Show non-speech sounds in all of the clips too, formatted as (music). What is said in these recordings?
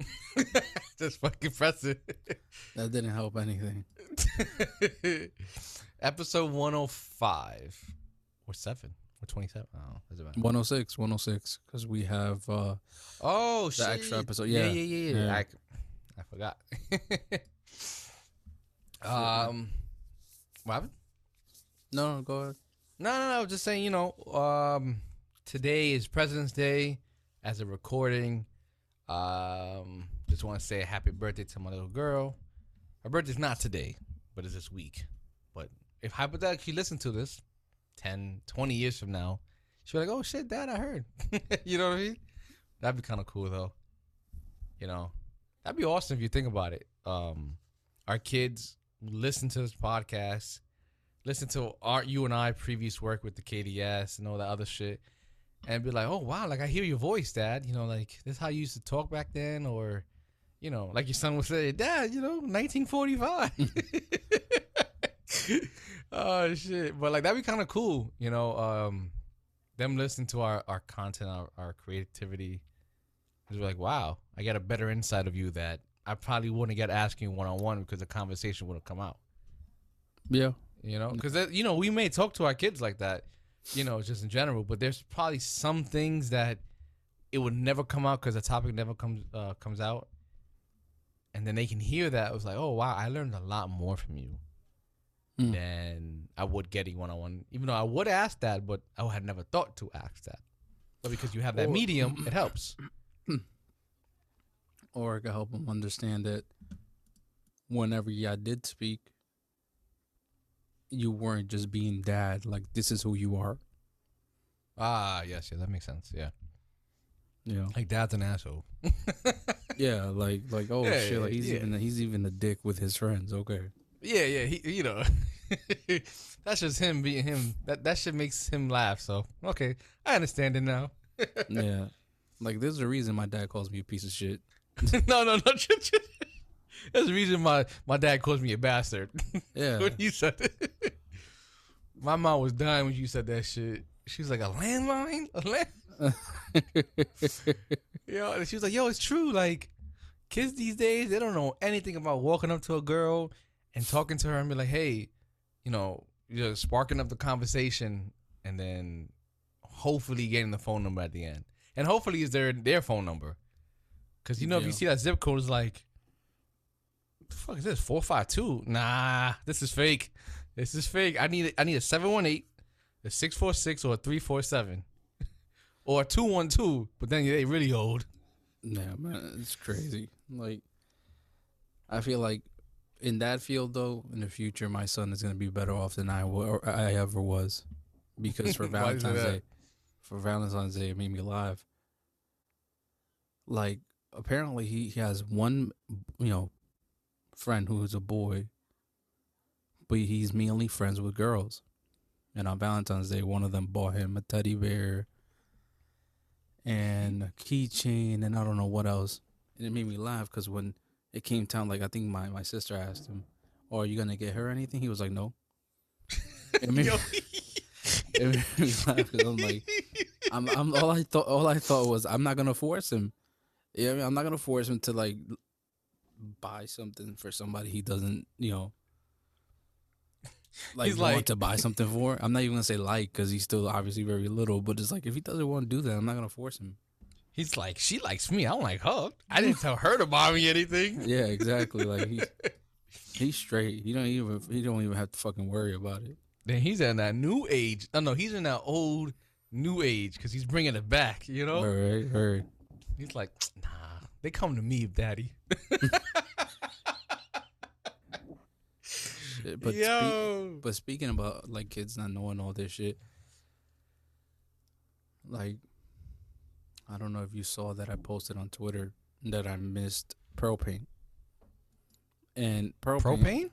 (laughs) Just fucking press it. (laughs) That didn't help anything. (laughs) Episode 105 or 7 or 27. Oh, doesn't matter. 106, 106, because we have uh Oh, the shit. extra episode. Yeah, Yeah, yeah, yeah. yeah. yeah. I, I forgot. um, what happened? no, no, go ahead. No, no, no. I was just saying, you know, um, today is President's Day as a recording. Um, just want to say happy birthday to my little girl. Her birthday's not today, but it's this week. But if hypothetically you listen to this 10, 20 years from now, she'll be like, oh shit, dad, I heard. (laughs) you know what I mean? That'd be kind of cool though. You know, that'd be awesome if you think about it. Um, our kids listen to this podcast listen to our you and I previous work with the KDS and all that other shit, and be like, oh wow, like I hear your voice, Dad. You know, like this is how you used to talk back then, or you know, like your son would say, Dad, you know, 1945. (laughs) oh shit, but like that'd be kind of cool, you know. Um, them listening to our our content, our our creativity, is like, wow, I get a better insight of you that I probably wouldn't get asking one on one because the conversation wouldn't come out Yeah. you know because you know we may talk to our kids like that you know just in general but there's probably some things that it would never come out because the topic never comes uh, comes out. And then they can hear that it was like oh wow i learned a lot more from you Hmm. than i would getting one-on-one. Even though i would ask that but i had never thought to ask that. But because you have that Or- medium it helps. (clears throat) Or I could help them understand that whenever y'all did speak, you weren't just being dad. Like this is who you are. ah yes yeah that makes sense yeah Yeah. like dad's an asshole (laughs) Yeah. Like like oh Yeah, shit. Like he's yeah. even he's even a dick with his friends. Okay. Yeah, yeah, he, you know, (laughs) that's just him being him. That that shit makes him laugh. So okay, I understand it now. (laughs) yeah. Like there's a reason my dad calls me a piece of shit. no, no, no. That's the reason my my dad calls me a bastard. (laughs) Yeah. when you said it. (laughs) my mom was dying when you said that shit. She was like, a landline, a land. (laughs) Yo, and she was like, yo, it's true. Like, kids these days, they don't know anything about walking up to a girl and talking to her and be like, hey, you know, you're sparking up the conversation and then hopefully getting the phone number at the end. And hopefully it's their their phone number. Cause you know, if you see that zip code, it's like, the fuck is this? Four five two? Nah, this is fake. This is fake. I need I need a seven one eight, a six four six, or a three four seven, (laughs) or a two one two. But then they really old. Nah, man, it's crazy. Like, I feel like in that field, though, in the future, my son is gonna be better off than I wa- or I ever was, because for (laughs) Why you say Valentine's? Day, for Valentine's Day, it made me laugh. Like, apparently, he, he has one, you know, friend who is a boy, but he's mainly friends with girls. And on Valentine's Day, one of them bought him a teddy bear and a keychain and I don't know what else. And it made me laugh because when it came time, like I think my, my sister asked him, "Oh, are you gonna get her anything?" He was like, "No." (laughs) It made, Yo. (laughs) it made me laugh 'cause I'm like, I'm, I'm all I thought. All I thought was, I'm not gonna force him. Yeah, I mean, I'm not gonna force him to like buy something for somebody he doesn't, you know, (laughs) like He's want to buy something for. I'm not even gonna say like because he's still obviously very little. But it's like if he doesn't want to do that, I'm not gonna force him. He's like, she likes me. I don't like her. I (laughs) didn't tell her to buy me anything. Yeah, exactly. like he's (laughs) he's straight. He don't even he don't even have to fucking worry about it. Then he's in that new age. No, no, he's in that old new age because he's bringing it back. You know, Right, right. he's like, (tsk) nah, they come to me, daddy. Shit, But spe- But speaking about like kids not knowing all this shit, like I don't know if you saw that I posted on Twitter that I missed Pearl Paint. And Pearl, Paint, propane.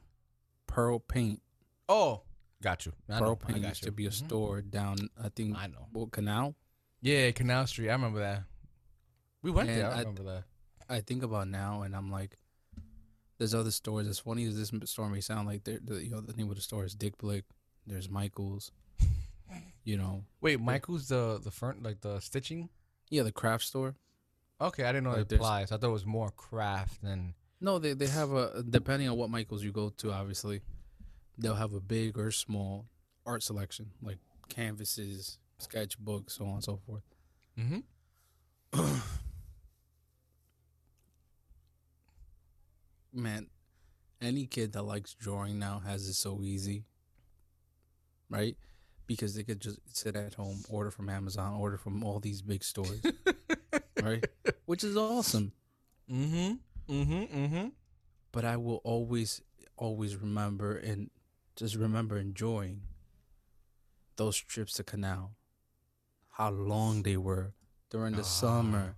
Pearl Paint, Oh, got you. I Pearl know, I Paint got used you. to be a Mhm. store down I think I know. what canal. Yeah, Canal Street. I remember that. We went And there. I I- remember that. I think about now and I'm like, there's other stores. As funny as this store may sound, like they're, the you know the name of the store is Dick Blick. There's Michaels. (laughs) You know, Wait, Michael's the the front like the stitching. yeah, the craft store. Okay, I didn't know Like it applies. I thought it was more craft than. No, they they have a depending on what Michaels you go to, obviously, they'll have a big or small art selection like canvases, sketchbooks, so on and so forth. Mm-hmm. (clears throat) Man, any kid that likes drawing now has it so easy, right? Because they could just sit at home, order from Amazon, order from all these big stores, (laughs) right? Which is awesome. Mm-hmm. Mm-hmm. Mm-hmm. but I will always, always remember and just remember enjoying those trips to Canal. How long they were during the Ah. summer.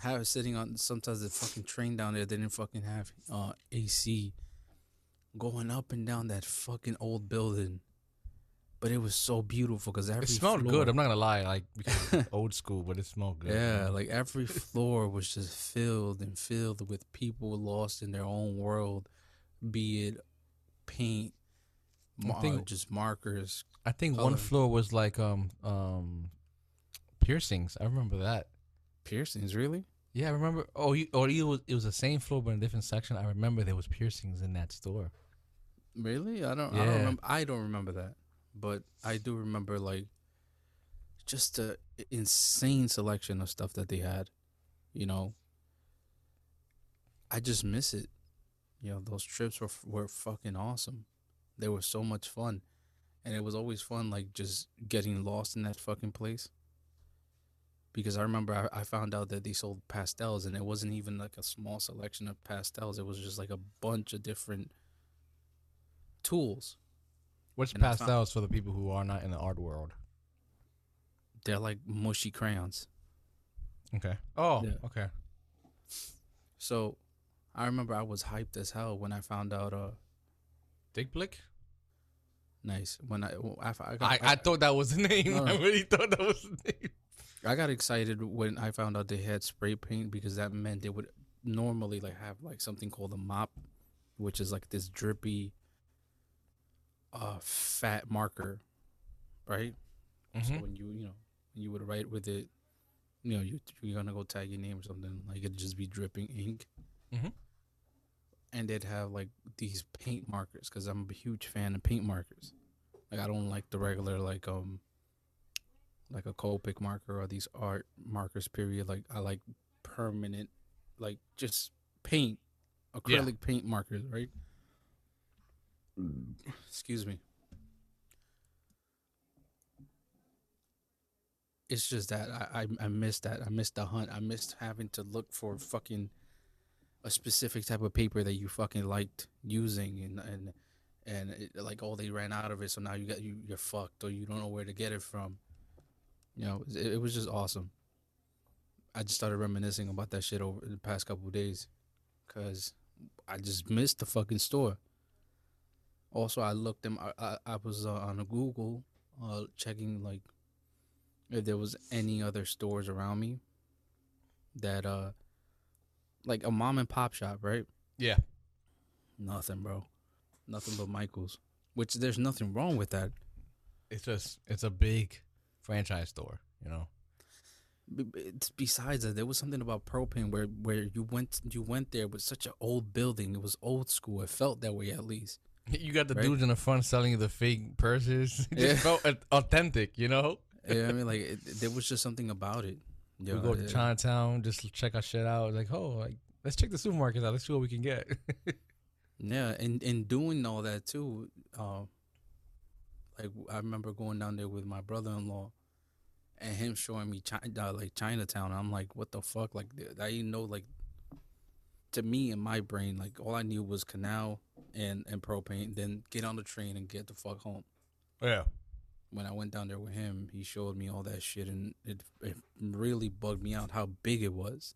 How sitting on sometimes the fucking train down there they didn't fucking have uh, AC. Going up and down that fucking old building, but it was so beautiful because every It smelled floor- good. I'm not gonna lie, like because (laughs) old school, but it smelled good. Yeah, like every (laughs) floor was just filled and filled with people lost in their own world, be it paint, mar- think- just markers. I think Color. one floor was like um um piercings. I remember that. Piercings, really? Yeah, I remember. Oh, you, or it was it was the same floor but in a different section. I remember there was piercings in that store. Really? I don't. I Yeah. don't remember. I don't remember that, but I do remember like just the insane selection of stuff that they had. You know, I just miss it. You know, those trips were were fucking awesome. They were so much fun, and it was always fun like just getting lost in that fucking place. Because I remember I, I found out that they sold pastels, and it wasn't even like a small selection of pastels. It was just like a bunch of different tools. What's And pastels for the people who are not in the art world? They're like mushy crayons. Okay. Oh, Yeah. okay. So I remember I was hyped as hell when I found out. Uh, Dick Blick. nice when I I, I, got, I, I thought that was the (laughs) name. No, no. I really thought that was the name. I got excited when I found out they had spray paint because that meant they would normally like have like something called a mop, which is like this drippy, uh, fat marker, right? So Mhm. when you you know you would write with it, you know you you're gonna go tag your name or something like it'd just be dripping ink, Mhm. and they'd have like these paint markers because I'm a huge fan of paint markers. Like I don't like the regular like um like a Copic marker or these art markers. Period. Like I like permanent, like just paint, acrylic paint markers, right? Excuse me. It's just that I, I I missed that. I missed the hunt. I missed having to look for fucking a specific type of paper that you fucking liked using and and and it, like oh they ran out of it so now you got you you're fucked or you don't know where to get it from. You know, it, it was just awesome. I just started reminiscing about that shit over the past couple of days cuz I just missed the fucking store. Also, I looked them. I I, I was uh, on a Google, uh, checking like if there was any other stores around me that uh, like a mom and pop shop, right? Yeah. Nothing, bro. Nothing but Michaels. which there's nothing wrong with that. It's just it's a big franchise store, you know. B- b- It's besides that, there was something about propane where where you went you went there with such an old building. It was old school. It felt that way at least. (laughs) You got the Right. dudes in the front selling you the fake purses. (laughs) It just Yeah. felt authentic, you know. (laughs) Yeah, I mean, like it, there was just something about it. we go to yeah. Chinatown, just check our shit out. Like, oh, like let's check the supermarkets out. Let's see what we can get. Yeah, and in doing all that too, uh, like I remember going down there with my brother-in-law, and him showing me China, uh, like Chinatown. I'm like, what the fuck? Like I didn't know. Like to me in my brain, like all I knew was canal and and propane. Then get on the train and get the fuck home. yeah. When I went down there with him, he showed me all that shit, and it it really bugged me out how big it was.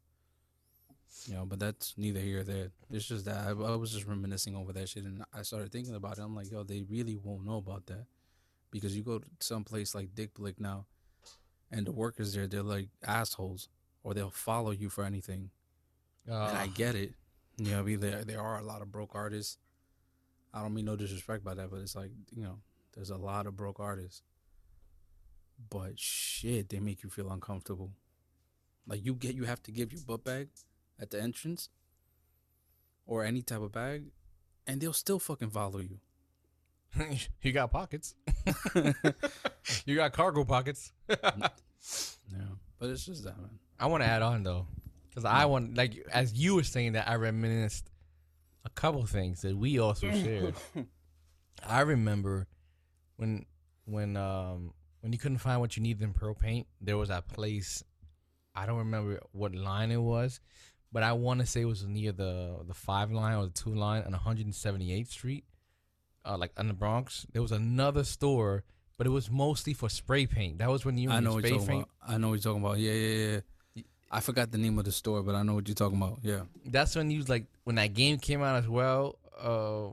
You know, but that's neither here nor there. It's just that I, I was just reminiscing over that shit, and I started thinking about it. I'm like, yo, they really won't know about that because you go to some place like Dick Blick now, and the workers there, they're like assholes, or they'll follow you for anything. and I Uh, get it. You know, I mean, there there are a lot of broke artists. I don't mean no disrespect by that, but it's like you know, there's a lot of broke artists. But shit, they make you feel uncomfortable. Like you get, you have to give your butt bag at the entrance, or any type of bag, and they'll still fucking follow you. (laughs) you got pockets. (laughs) you got cargo pockets. Yeah, but it's just that man. I want to add on though, because I want like as you were saying that I reminisced a couple things that we also shared. (laughs) I remember when when um when you couldn't find what you needed in Pearl Paint, there was that place. I don't remember what line it was, but I want to say it was near the the five line or the two line on 178th Street, uh, like in the Bronx. There was another store, but it was mostly for spray paint. That was when you I know what spray you're talking paint. about. I know what you're talking about. Yeah, yeah, yeah. I forgot the name of the store, but I know what you're talking about. Yeah. That's when you was like when that game came out as well. Uh,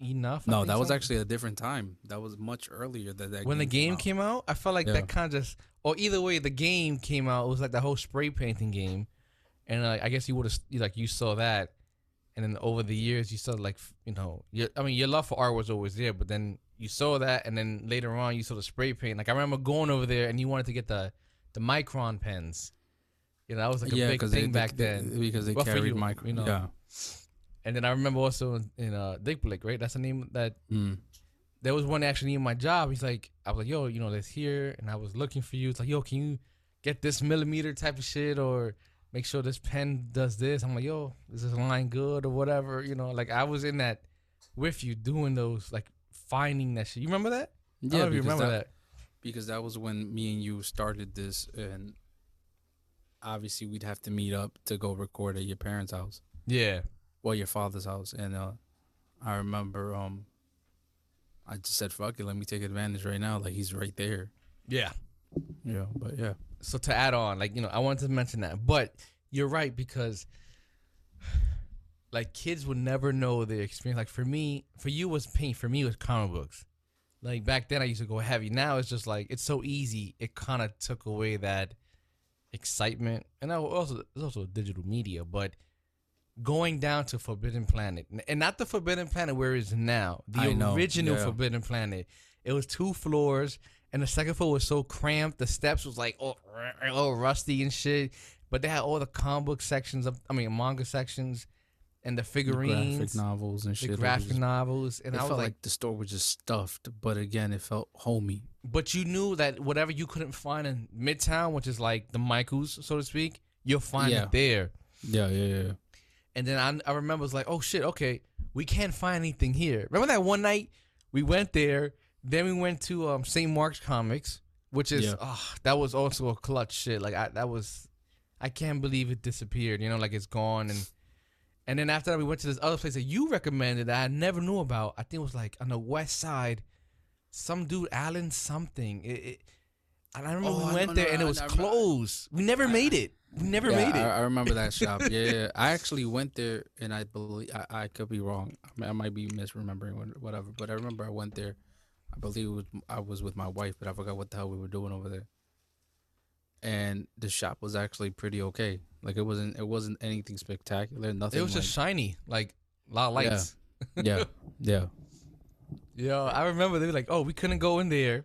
enough. No, that was so. actually a different time. That was much earlier that that when the game out. came out. I felt like Yeah. that kind of just, or either way, the game came out. It was like the whole spray painting game, and like I guess you would have like you saw that, and then over the years you saw like you know, your, I mean your love for art was always there, but then you saw that, and then later on you saw the spray paint. Like I remember going over there, and you wanted to get the the micron pens. You know, that was like a yeah, big thing they, back they- then. because they Well, carried you, my you know. yeah. And then I remember also in, in uh, Dick Blick, right? That's the name that Mm. there was one actually in my job. He's like, I was like, yo, you know, that's here, and I was looking for you. It's like, yo, can you get this millimeter type of shit, or make sure this pen does this? I'm like, yo, is this line good or whatever? You know, like I was in that with you doing those, like finding that shit. You remember that? I don't know Yeah, you remember that, that. because that was when me and you started this, and obviously we'd have to meet up to go record at your parents' house, Yeah, well, your father's house, and uh, I remember um, I just said, "Fuck it, let me take advantage right now." Like he's right there. yeah. Yeah, but yeah, so to add on, like you know, I wanted to mention that, but you're right because like kids would never know the experience. Like for me, for you was paint. For me, it was comic books. Like back then, I used to go heavy. Now it's just like it's so easy. It kind of took away that excitement, and I also it's also digital media, but. Going down to Forbidden Planet, and not the Forbidden Planet where it is now, the I know, original yeah. Forbidden Planet. It was two floors, and the second floor was so cramped. The steps was like all, all rusty and shit. But they had all the comic book sections of, I mean, manga sections, and the The figurines, graphic novels and shit. it graphic just- novels, and it I was felt like, like, the store was just stuffed, but again, it felt homey. but you knew that whatever you couldn't find in Midtown, which is like the Michaels, so to speak, you'll find Yeah. it there. Yeah, yeah, yeah. And then I, I remember it was like, oh shit, okay, we can't find anything here. Remember that one night we went there, then we went to um, St. Mark's Comics, which is Yeah. ah, that was also a clutch shit. Like I that was, I can't believe it disappeared. You know, like it's gone. And and then after that we went to this other place that you recommended that I never knew about. I think it was like on the west side, some dude Allen something. It, it, and I remember Oh, we I went know, there no, and it was I- closed. We never I- made it. We never yeah, made it. I, I remember that shop. (laughs) Yeah, yeah. I actually went there, and I believe I, I could be wrong. I, mean, I might be misremembering whatever, but I remember I went there. I believe it was I was with my wife, but I forgot what the hell we were doing over there. And the shop was actually pretty okay. Like it wasn't it wasn't anything spectacular. Nothing. it was just shiny, like a lot of lights. yeah, yeah. (laughs) yeah. Yo, I remember they were like, "Oh, we couldn't go in there."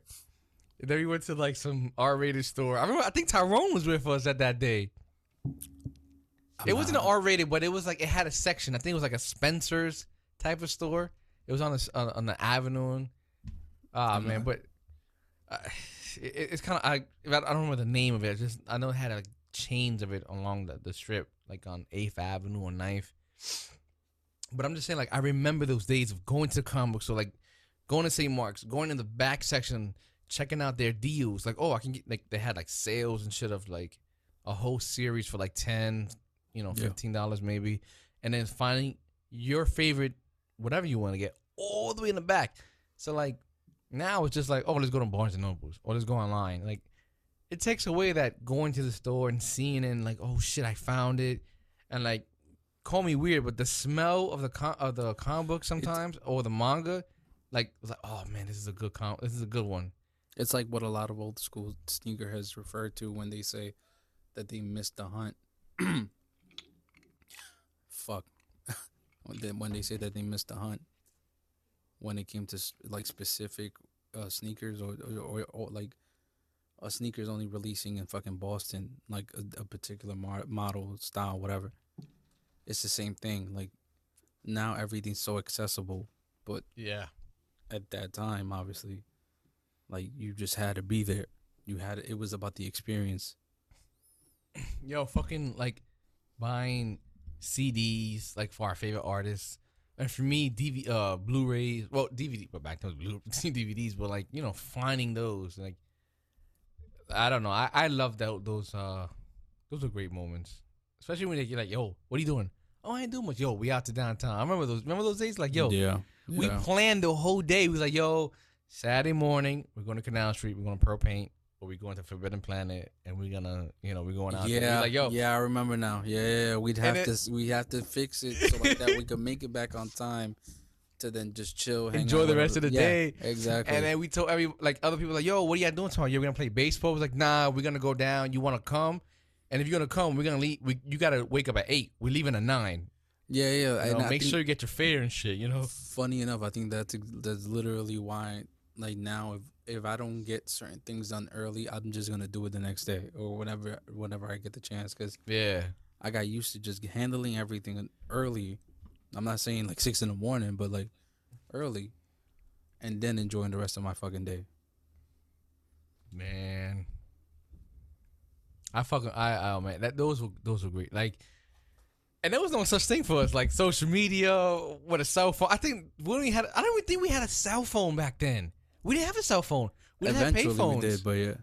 And then we went to like some R-rated store. I remember. I think Tyrone was with us at that day. it wasn't an R-rated, but it was like it had a section. I think it was like a Spencer's type of store. It was on the on, on the avenue. Ah I'm man, but uh, it, it's kind of I I don't remember the name of it. It's just I know it had like chains of it along the, the strip, like on Eighth Avenue or 9th. But I'm just saying, like I remember those days of going to the comic book store, like going to St. Mark's, going in the back section, checking out their deals. Like, oh, I can get like they had like sales and shit of like a whole series for like ten, you know, fifteen dollars maybe, and then finding your favorite, whatever you want to get, all the way in the back. So like now it's just like, oh, let's go to Barnes and Nobles or let's go online. Like it takes away that going to the store and seeing it and like, oh shit, I found it, and like call me weird, but the smell of the com- of the comic book sometimes or the manga, like was like, oh man, this is a good com- this is a good one. It's like what a lot of old school sneakerheads refer to when they say that they missed the hunt. (clears throat) Fuck. (laughs) when they say that they missed the hunt, when it came to like specific uh, sneakers or, or, or, or like a sneakers only releasing in fucking Boston, like a, a particular mar- model, style, whatever. It's the same thing. Like now everything's so accessible, but Yeah. at that time, obviously, like you just had to be there. You had it was about the experience. Yo, fucking like buying CDs like for our favorite artists. And for me, DV, uh, Blu-rays, well, DVD, but back then Blu- (laughs) DVDs, but like you know, finding those, like, I don't know, I I love that those uh, those are great moments, especially when you're like, yo, what are you doing? Oh, I ain't doing much. Yo, we out to downtown. I remember those. Remember those days? Like, yo, yeah, we yeah. planned the whole day. We was like, yo, Saturday morning, we're going to Canal Street, we're going to Pearl Paint, or we're going to Forbidden Planet, and we're gonna, you know, we're going out. there. Yeah, like, yo, yeah, I remember now. Yeah, yeah, yeah. we'd have it- to we have to fix it so like that we could make it back on time to then just chill, hang Enjoy the rest of the yeah, day. Exactly. And then we told every like other people like, yo, what are y'all doing tomorrow? You're gonna play baseball? I was like, nah, we're gonna go down. You wanna come? And if you're gonna come, we're gonna leave. We, you gotta wake up at eight. We're leaving at nine. yeah, yeah. You know, make sure you get your fare and shit. You know. funny enough, I think that's that's literally why. Like now, if if I don't get certain things done early, I'm just gonna do it the next day or whenever whenever I get the chance. Cause Yeah. I got used to just handling everything early. I'm not saying like six in the morning, but like early, and then enjoying the rest of my fucking day. Man. I fucking I oh man that those were those were great like, and there was no such thing for us like social media with a cell phone. I think we only had I don't even think we had a cell phone back then. We didn't have a cell phone. We didn't have Eventually, payphones. we did, but yeah,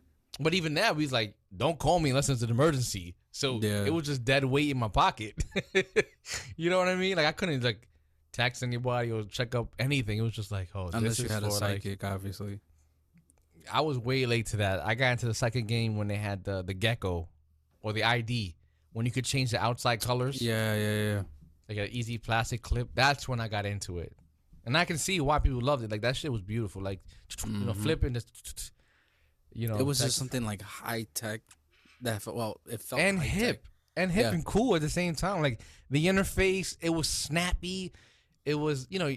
But even now, we was like, don't call me unless it's an emergency. So Yeah. it was just dead weight in my pocket. (laughs) you know what I mean? Like I couldn't like text anybody or check up anything. It was just like, oh, unless this you is had a for, like- psychic, obviously. I was way late to that. I got into the second game when they had the the gecko or the ID when you could change the outside colors. Yeah, yeah, yeah. Like an easy plastic clip. That's when I got into it. And I can see why people loved it. Like that shit was beautiful. Like (tsk) you know, Mhm. flipping this (tsk) you know it was just something like high tech. That felt, well, it felt and hip and hip Yeah. and cool at the same time. Like the interface, it was snappy. It was, you know,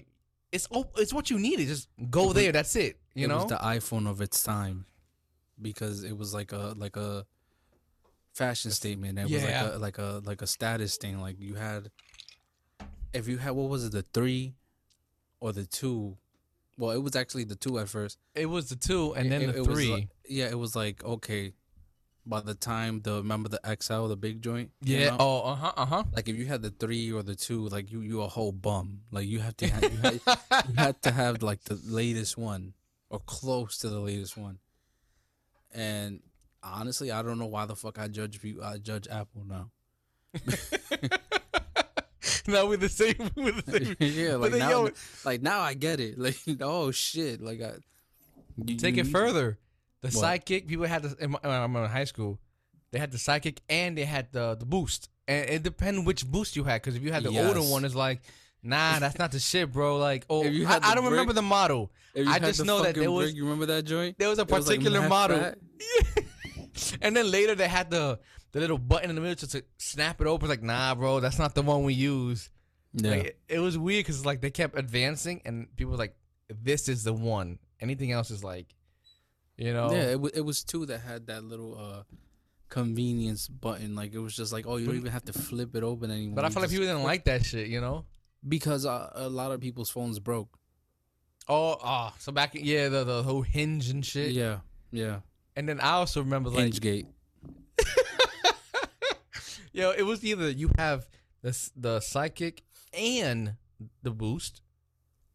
it's it's what you needed. Just go was- there. That's it. You it know. was the iPhone of its time because it was like a like a fashion statement. It was Yeah. like a like a like a status thing. Like you had, if you had what was it, the three or the two? Well, it was actually the two at first. it was the two, and then It- the it three. like- yeah, it was like okay. By the time the remember the XL, the big joint. yeah. Oh. Uh huh. Uh huh. Like if you had the three or the two, like you you a whole bum. Like you have to have, you, had, (laughs) you had to have like the latest one or close to the latest one. And honestly, I don't know why the fuck I judge you. I judge Apple now. (laughs) (laughs) (laughs) now we're the same. (laughs) We're the same. (laughs) yeah, like now, yo, like now I get it. Like oh shit, like I you- take it mm-hmm. further. The What? sidekick people had the. In my, when I'm in high school, they had the sidekick and they had the the boost. And it depends which boost you had. Because if you had the older one, it's like, nah, that's not the shit, bro. Like, oh, I, had I don't remember the model. I just know that there was- brick, you remember that joint? There was a It was, like, particular model. and then later they had the the little button in the middle just to snap it open. Like, nah, bro, that's not the one we use. Yeah, Like, it, it was weird because like they kept advancing and people were like, this is the one. Anything else is like, you know, Yeah, it, w- it was two that had that little uh convenience button. Like it was just like, oh, you don't even have to flip it open anymore. But I feel like people didn't like that shit, you know. because uh, a lot of people's phones broke. Oh, ah, so back in yeah, the the whole hinge and shit. Yeah, yeah. And then I also remember like, Hingegate. (laughs) yo, it was either you have the the Sidekick and the boost,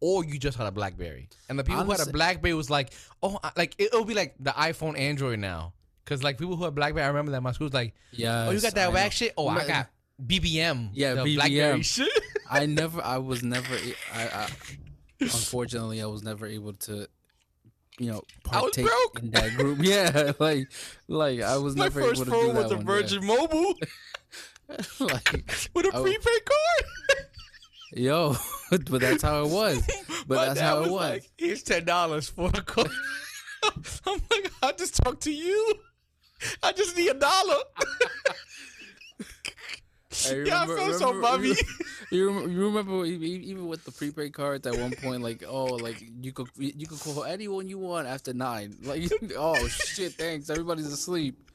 or you just had a BlackBerry. And the people who had a BlackBerry was like, oh, I- like it'll be like the iPhone, Android now. Cause like people who had BlackBerry, I remember that my school's like, Yeah. oh, you got that I wax know. shit? Oh, I got BBM. Yeah, the BBM. BlackBerry (laughs) shit. I never. I was never. I, I unfortunately, I was never able to. You know, (laughs) I was partake broke. in that group. (laughs) Yeah, like, like I was My never first able to phone do that was a Virgin Mobile yeah. (laughs) like, with a prepaid card. (laughs) yo, (laughs) but that's how it was. But that's how it was. Like, Here's ten dollars for a call. I'm like, I just talked to you. I just need a dollar. I yeah, I feel so bummy. You remember, you remember even with the prepaid cards at one point, like oh, like you could you could call anyone you want after nine. Like oh shit, thanks. Everybody's asleep.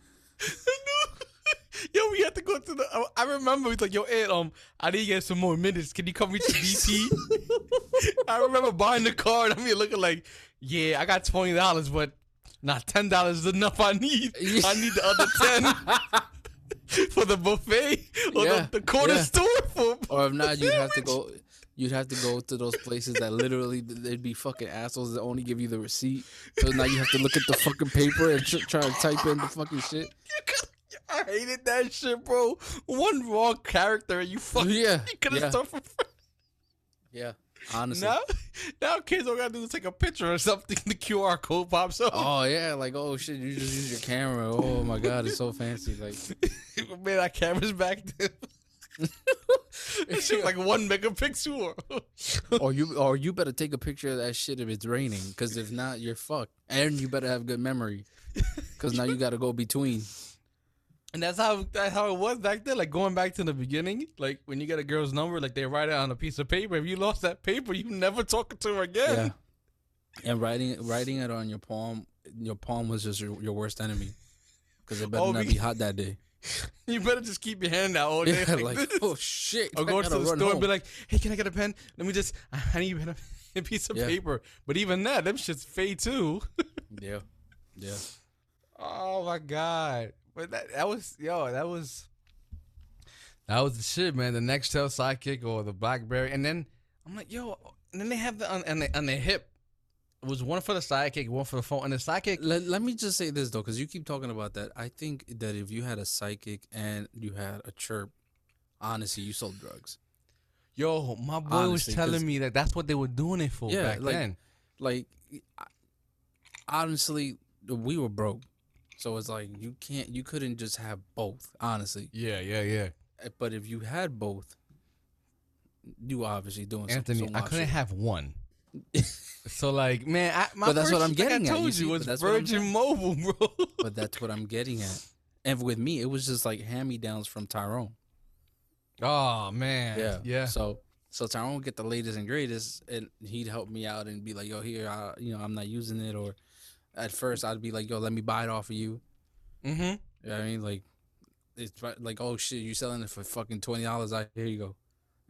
Yo, we had to go to the. I- I remember he's like, yo, Ed, um, I need to get some more minutes. Can you come reach the DP? (laughs) I remember buying the card. I mean, looking like, yeah, I got twenty dollars, but not ten dollars is enough. I need. I need the other ten. (laughs) For the buffet or Yeah, the, the corner yeah. store for Or if not, you'd have to go. You'd have to go to those places that literally they'd be fucking assholes that only give you the receipt. So now you have to look at the fucking paper and tr- try to type in the fucking shit. (laughs) (laughs) I hated that shit, bro. One wrong character, and you fucking Yeah, (laughs) you could have yeah. from (laughs) Yeah, honestly. now. Now kids don't gotta do is take a picture or something. The QR code pops up. Oh yeah, like oh shit, you just use your camera. Oh my god, it's so fancy. Like Man, our cameras back then. It shit was like one megapixel. or you or you better take a picture of that shit if it's raining, because if not, you're fucked. And you better have good memory, because now you got to go between. And that's how that's how it was back then. Like going back to the beginning, like when you get a girl's number, like they write it on a piece of paper. If you lost that paper, you never talking to her again. Yeah. And writing writing it on your palm, your palm was just your, your worst enemy, because it better Oh, not be- hot that day. (laughs) You better just keep your hand out all (laughs) day. Yeah, like, like (laughs) oh shit, Or I go to the store and be like, "Hey, can I get a pen? Let me just. I need a a piece of Yeah. paper." But even that, them shits fade too. yeah, yeah. oh my god! But that that was yo, that was that was the shit, man. The Nextel Sidekick or the BlackBerry, and then I'm like, yo, and then they have the on, on, the, on their hip. It was one for the Sidekick, one for the phone, and the Sidekick. Let, let me just say this though, because you keep talking about that. I think that if you had a Sidekick and you had a chirp, honestly, you sold drugs. Yo, my boy Honestly, was 'cause- telling me that that's what they were doing it for Yeah, back like- then. Like, honestly, we were broke, so it's like you can't, you couldn't just have both. Honestly, Yeah, yeah, yeah. Uh, but if you had both, you obviously doing Anthony, some I couldn't shit. have one. (laughs) so like, man, I, my But that's what first- I'm getting like at, I you told see? you, But was Virgin. Mobile, bro. (laughs) But that's what I'm getting at. And with me, it was just like hand me downs from Tyrone. oh man, Yeah. yeah. So so Tyrone would get the latest and greatest, and he'd help me out and be like, "Yo, here, I, you know, I'm not using it." Or at first, I'd be like, "Yo, let me buy it off of you." Mm-hmm. You know what I mean, like, it's like, "Oh shit, you selling it for fucking twenty dollars?" I here you go.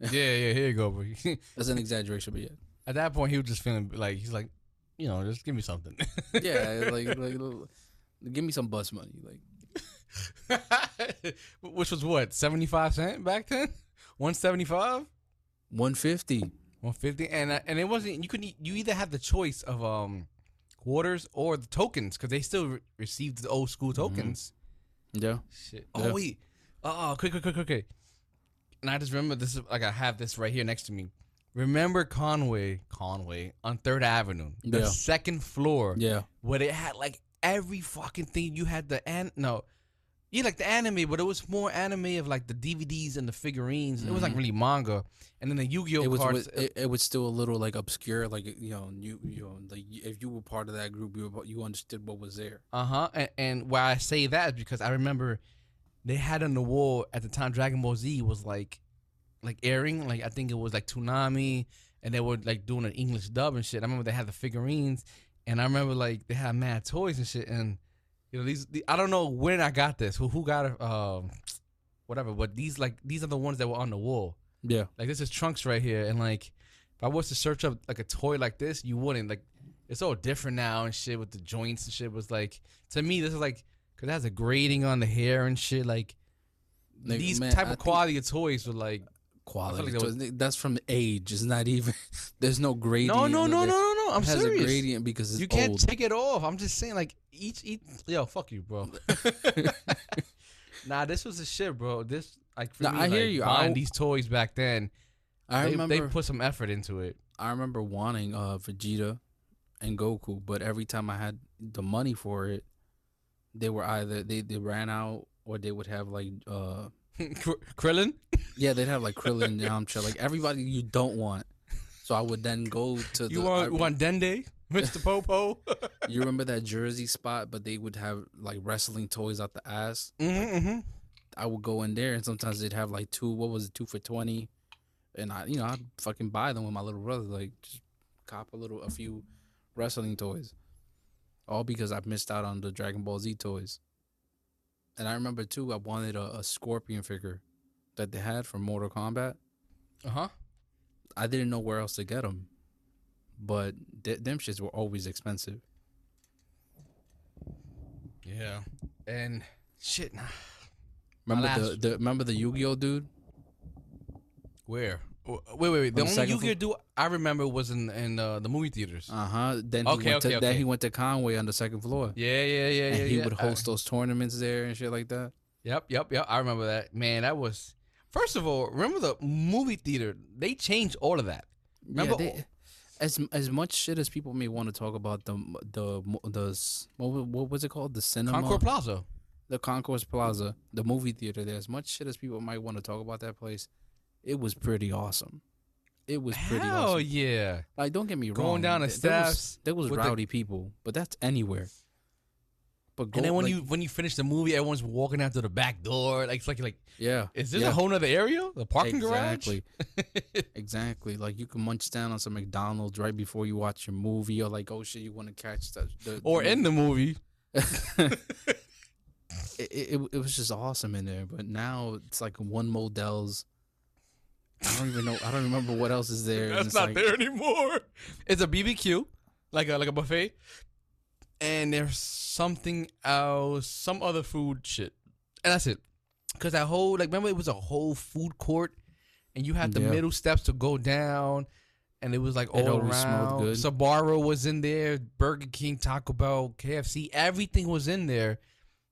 (laughs) Yeah, yeah. Here you go, bro. (laughs) That's an exaggeration, but yeah, At that point, he was just feeling like he's like, you know, just give me something. (laughs) yeah, like, like, give me some bus money, like, Which was what seventy five cent back then, one seventy five. one fifty. 150 and uh, and it wasn't you could you either have the choice of um quarters or the tokens because they still re- received the old school mm-hmm. tokens. Yeah, shit. Yeah. oh wait. Oh, quick quick quick quick quick. And i just remember this is like i have this right here next to me. Remember conway conway on third avenue the Yeah. second floor yeah, where it had like every fucking thing. You had the an no yeah like the anime but it was more anime of like the dvds and the figurines it was like really manga and then the yu-gi-oh Mm-hmm. it was cards wa- it, it was still a little like obscure, like you know, you you know, like if you were part of that group, you were, you understood what was there. Uh huh. And, and why I say that is because I remember they had on the wall at the time Dragon Ball Z was like, like airing. Like I think it was like Toonami and they were like doing an English dub and shit. I remember they had the figurines, and I remember like they had mad toys and shit. And you know these, the, I don't know when I got this, who who got it, um, whatever. But these like these are the ones that were on the wall. Yeah. Like this is trunks right here, and like if I was to search up like a toy like this, you wouldn't. Like it's all different now and shit with the joints and shit. It was like to me this is like because it has a grading on the hair and shit. Like Nigga, these man, type I of quality of toys were like quality. like was- That's from age. It's not even. (laughs) There's no gradient. no no no no no no. I'm has serious. a gradient because it's you can't old. take it off. I'm just saying like each each yo fuck you, bro. (laughs) (laughs) nah, this was the shit, bro. This like for Nah, me, I hear like, you. Buying I'll- these toys back then, I they, remember. they put some effort into it. I remember wanting uh Vegeta and Goku, but every time I had the money for it, they were either they, they ran out or they would have like uh (laughs) Kr- Krillin. yeah they'd have like Krillin, and Yamcha, like everybody you don't want. So I would then go to You the. want I- you want Dende, (laughs) Mr. (laughs) Popo? you remember that Jersey spot, but they would have like wrestling toys out the ass. mm-hmm, mm-hmm. I would go in there, and sometimes they'd have like two. What was it, two for twenty? And I, you know, I'd fucking buy them with my little brother, like just cop a little, a few wrestling toys, all because I missed out on the Dragon Ball Z toys. And I remember too, I wanted a, a Scorpion figure that they had from Mortal Kombat. Uh huh. I didn't know where else to get them, but th- them shits were always expensive. Yeah. And shit. Nah. Remember last- the, the remember the Yu Gi Oh dude? Where? Wait, wait, wait. The On the only Yu-Gi-Oh dude I remember was in in uh, the movie theaters. Uh huh. Then he Okay, went okay, to then he went to Conway on the second floor. yeah, yeah, yeah, and yeah. he yeah. would I- host those tournaments there and shit like that. Yep, yep, yep. I remember that. Man, that was. First of all, remember the movie theater? They changed all of that. Remember? yeah, they, as as much shit as people may want to talk about the the the what, what was it called the cinema Concord Plaza. the Concourse Plaza the movie theater there as much shit as people might want to talk about that place it was pretty awesome it was pretty awesome. Hell awesome yeah! like don't get me Going wrong Going down the th- there was, steps there was with the- rowdy people but that's anywhere but go, And then when like, you when you finish the movie, everyone's walking out to the back door. Like it's like like yeah is this yeah. a whole nother area? The parking exactly garage? exactly (laughs) exactly. like you can munch down on some mcdonald's right before you watch your movie or like oh shit you want to catch the, the or in the movie? (laughs) (laughs) it, it, it was just awesome in there but now it's like one models i don't even know i don't remember what else is there That's not like, there anymore. It's a BBQ, like a like a buffet, and there's something else, some other food shit, and that's it. Cause that whole like remember it was a whole food court, and you had the Yeah. middle steps to go down, and it was like It all smelled around. good. Sbarro was in there, Burger King, Taco Bell, KFC, everything was in there.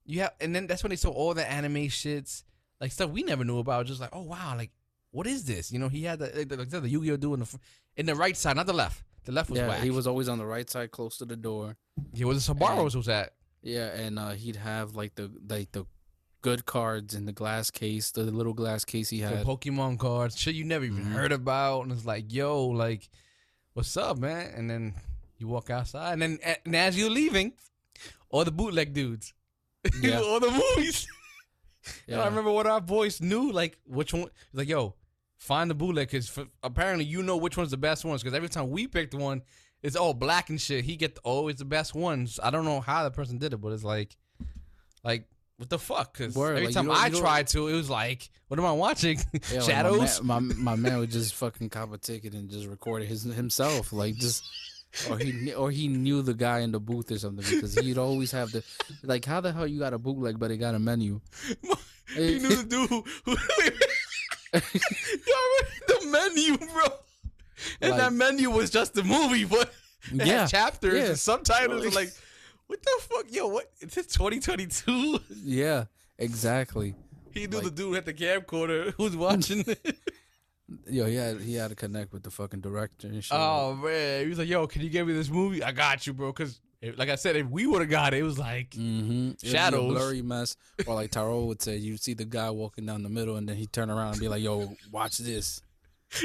You have, and then that's when they saw all the anime shits, like stuff we never knew about. Just like, oh wow, like what is this? You know, he had the like, the- like the Yu-Gi-Oh do in the in the right side, not the left. The left was yeah whack. he was always on the right side close to the door Yeah, where the Sbarros was at. yeah and uh he'd have like the like the good cards in the glass case the little glass case he had. The Pokemon cards, shit you never even Mhm. heard about, and it's like, yo, like, what's up, man? And then you walk outside, and then and as you're leaving, all the bootleg dudes, (laughs) Yeah. all the movies. (laughs) And yeah I remember what our boys knew, like which one. Like, yo, find the bootleg because apparently you know which one's the best ones. Because every time we picked one, it's all black and shit. He get the, always the best ones. I don't know how the person did it, but it's like, like what the fuck? Because every like, time I you don't- tried to, it was like, what am I watching? (laughs) Yeah, like, Shadows. My man, my, my man would just fucking cop a ticket and just record it his himself, like just, or he or he knew the guy in the booth or something because he'd always have the, like, how the hell you got a bootleg but it got a menu? (laughs) he knew the dude who. The menu, bro. And Like- that menu was just the movie, but it Yeah, had chapters yeah. and subtitles. Like- like, what the fuck, yo? What is it? Twenty twenty two? yeah, exactly. He knew Like- the dude at the camcorder (laughs) who's watching. (laughs) Yo, he had he had to connect with the fucking director and shit. oh man, he was like, "Yo, can you give me this movie? I got you, bro." Because, like I said, if we would have got it, it was like, Mm-hmm. Shadows. blurry mess, (laughs) or like Taro would say, you see the guy walking down the middle, and then he turn around and be like, "Yo, watch this." (laughs)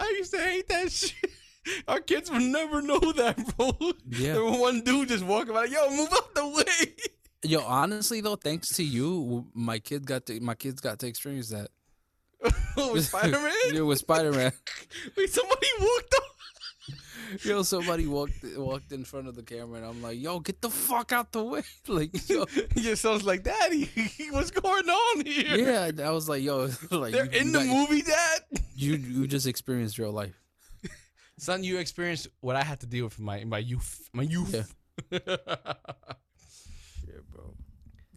I used to hate that shit. Our kids would never know that, bro. Yeah. There was one dude just walking by, like, "Yo, move out the way." (laughs) Yo, honestly though, thanks to you, my kid got to my kids got to experience that. With Spider Man? yeah, with Spider Man. Wait, somebody walked up. (laughs) Yo, somebody walked walked in front of the camera, and I'm like, "Yo, get the fuck out the way!" (laughs) like, yo, (laughs) Your son's like, Daddy, what's going on here? yeah. I was like, "Yo, like They're you, in you the got- movie, Dad. You you just experienced real life." Son, you experienced what I had to deal with my my youth. My youth. Yeah, bro.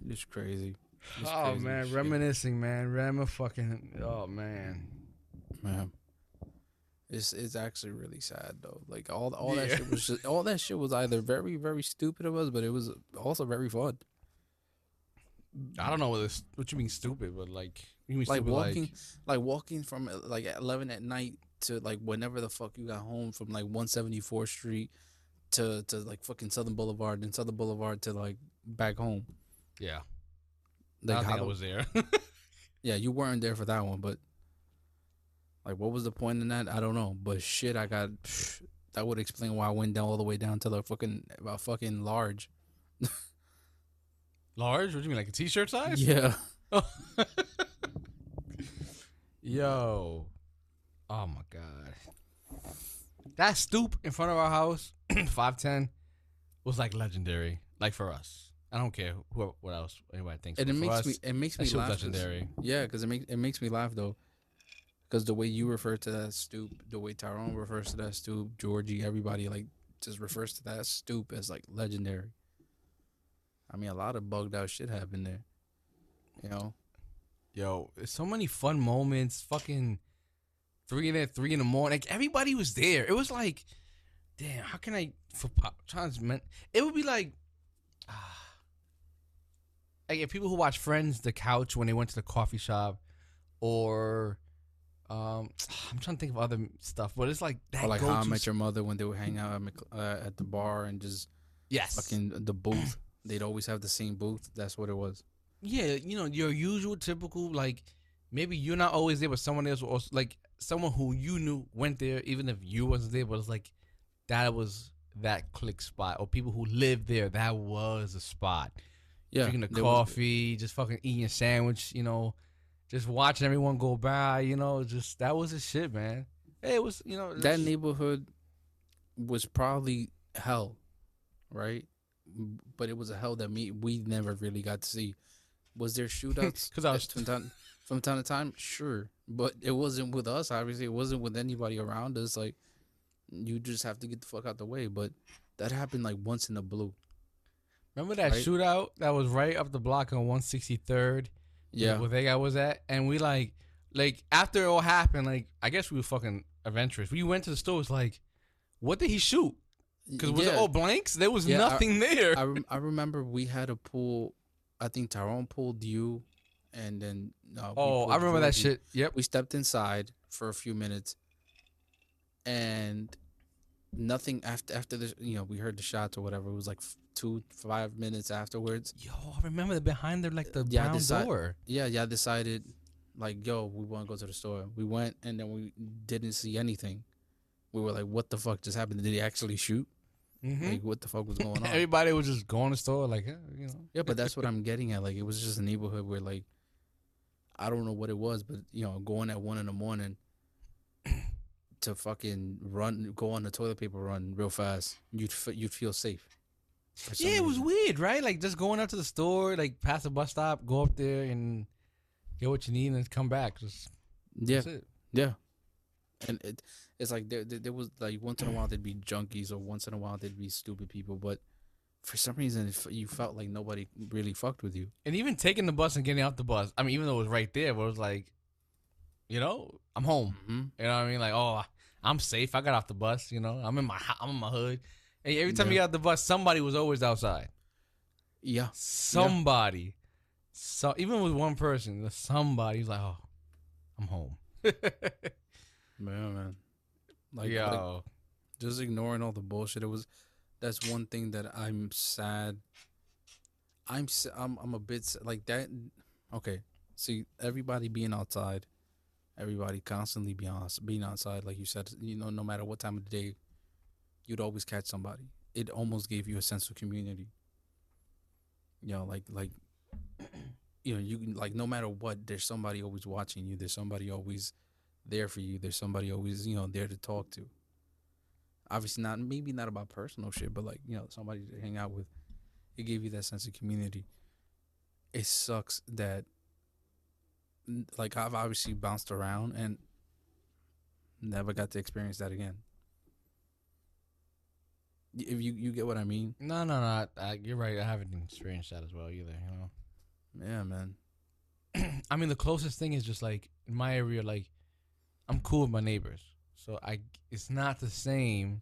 It's crazy. It's oh crazy man, shit, reminiscing, man. Rem fucking. Oh man. man. It's it's actually really sad though. Like all all that Yeah. shit was just all that shit was either very very stupid of us, but it was also very fun. I don't know what this, what you mean stupid, but like you mean Like stupid, walking, like like walking from like at eleven at night to like whenever the fuck you got home from like one seventy fourth Street to to like fucking Southern Boulevard and Southern Boulevard to like back home. yeah. Like I how think I the- was there. (laughs) Yeah, you weren't there for that one, but like, what was the point in that? I don't know. But shit, I got (sighs) that would explain why I went down all the way down to the fucking about fucking large. (laughs) Large? What do you mean, like a t-shirt size? Yeah, (laughs) Yo. Oh my god. That stoop in front of our house, (clears throat) 510, was like legendary. Like for us. I don't care who what else anybody thinks. and it makes us, me it makes me laugh. legendary. Yeah, because it makes it makes me laugh though, because the way you refer to that stoop, the way Tyrone refers to that stoop, Georgie, everybody like just refers to that stoop as like legendary. I mean, a lot of bugged out shit happened there. You know, Yo, so many fun moments. Fucking three in the three in the morning. Like everybody was there. It was like, damn, how can I for pop men- It would be like, ah, (sighs) like if people who watch Friends, the couch when they went to the coffee shop, or um, (sighs) I'm trying to think of other stuff, but it's like that. or like How I Met Your Mother when they would hang out at, Mc- uh, at the bar and just yes, fucking the booth. (clears throat) They'd always have the same booth. That's what it was. yeah, you know, your usual typical like maybe you're not always there, but someone else was like someone who you knew went there, even if you wasn't there. But it's like that was that click spot, or people who lived there. That was a spot. Yeah, Drinking the there was- coffee, just fucking eating a sandwich. You know, just watching everyone go by. You know, just that was a shit, man. Hey, it was you know that neighborhood was probably hell, right? But it was a hell that me we never really got to see. Was there shootouts? (laughs) Because I was- from time from time to time, sure, but it wasn't with us. Obviously, it wasn't with anybody around us. Like you just have to get the fuck out the way. But that happened like once in the blue. Remember that right? shootout that was right up the block on 163rd? Yeah, where that guy was at, and we like, like after it all happened, like I guess we were fucking adventurous. We went to the store. It's like, what did he shoot? Because was it Yeah. all blanks? There was Yeah, I- nothing there. I, rem- I remember we had a pool. I think Tyrone pulled you, and then uh, oh, I remember that shit. Yep. we stepped inside for a few minutes and nothing after after the you know we heard the shots or whatever it was like two five minutes afterwards. Yo, I remember the behind there, like the Yeah, brown decide- door. yeah yeah I decided like yo we want to go to the store. We went and then we didn't see anything. We were like what the fuck just happened? Did he actually shoot? Mm-hmm. like what the fuck was going (laughs) on? Everybody was just going to the store, like, eh, you know. yeah but that's what (laughs) i'm getting at. Like it was just a neighborhood where like i don't know what it was but you know going at one in the morning to fucking run go on the toilet paper run real fast you'd f- you'd feel safe Yeah, it was weird, right? Like just going up to the store, like past the bus stop, go up there and get what you need, and come back. Just, yeah that's it. yeah and it, it's like there, there there was like once in a while there'd be junkies or once in a while there'd be stupid people but for some reason you felt like nobody really fucked with you And even taking the bus and getting off the bus. I mean, even though it was right there, but it was like, you know, I'm home. mm-hmm. You know what I mean? Like, oh, I'm safe. I got off the bus. You know, I'm in my I'm in my hood. And every time you got the bus, somebody was always outside. yeah Somebody. So even with one person, somebody's like, oh, I'm home. (laughs) man oh, man like, like Yo, just ignoring all the bullshit. It was that's one thing that I'm sad. I'm I'm I'm a bit like that. Okay, see everybody being outside, everybody constantly being outs- being outside. Like you said, you know, no matter what time of the day, you'd always catch somebody. It almost gave you a sense of community. You know, like like (clears throat) you know, you like no matter what, there's somebody always watching you. There's somebody always there for you. There's somebody always, you know, there to talk to. Obviously not maybe not about personal shit, but like, you know, somebody to hang out with. It gave you that sense of community. It sucks that like I've obviously bounced around and never got to experience that again. If you you get what I mean? No, no, no. I, I, you're right. I haven't experienced that as well either. You know. Yeah, man. (clears throat) I mean, the closest thing is just like in my area, like I'm cool with my neighbors, so I it's not the same,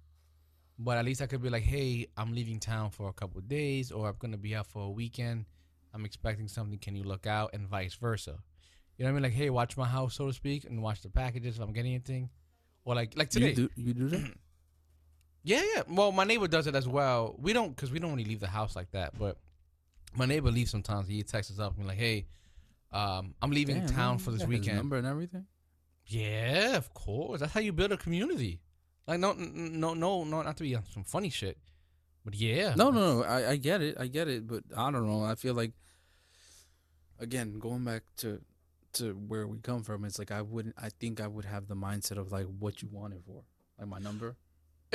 but at least I could be like, hey, I'm leaving town for a couple of days, or I'm gonna be out for a weekend. I'm expecting something. Can you look out, and vice versa. You know what I mean? Like, hey, watch my house, so to speak, and watch the packages if I'm getting anything, or like like today. You do you do that? (clears throat) Yeah, yeah. Well, my neighbor does it as well. We don't, cause we don't really leave the house like that. But my neighbor leaves sometimes. He texts us up and be like, "Hey, um, I'm leaving Damn, town man, for this weekend." Number and everything. Yeah, of course. That's how you build a community. Like, no, no, no, no, not to be on some funny shit, but yeah. No, no, no. I, I get it. I get it. But I don't know. I feel like again, going back to to where we come from, it's like I wouldn't I think I would have the mindset of like what you want it for. Like my number.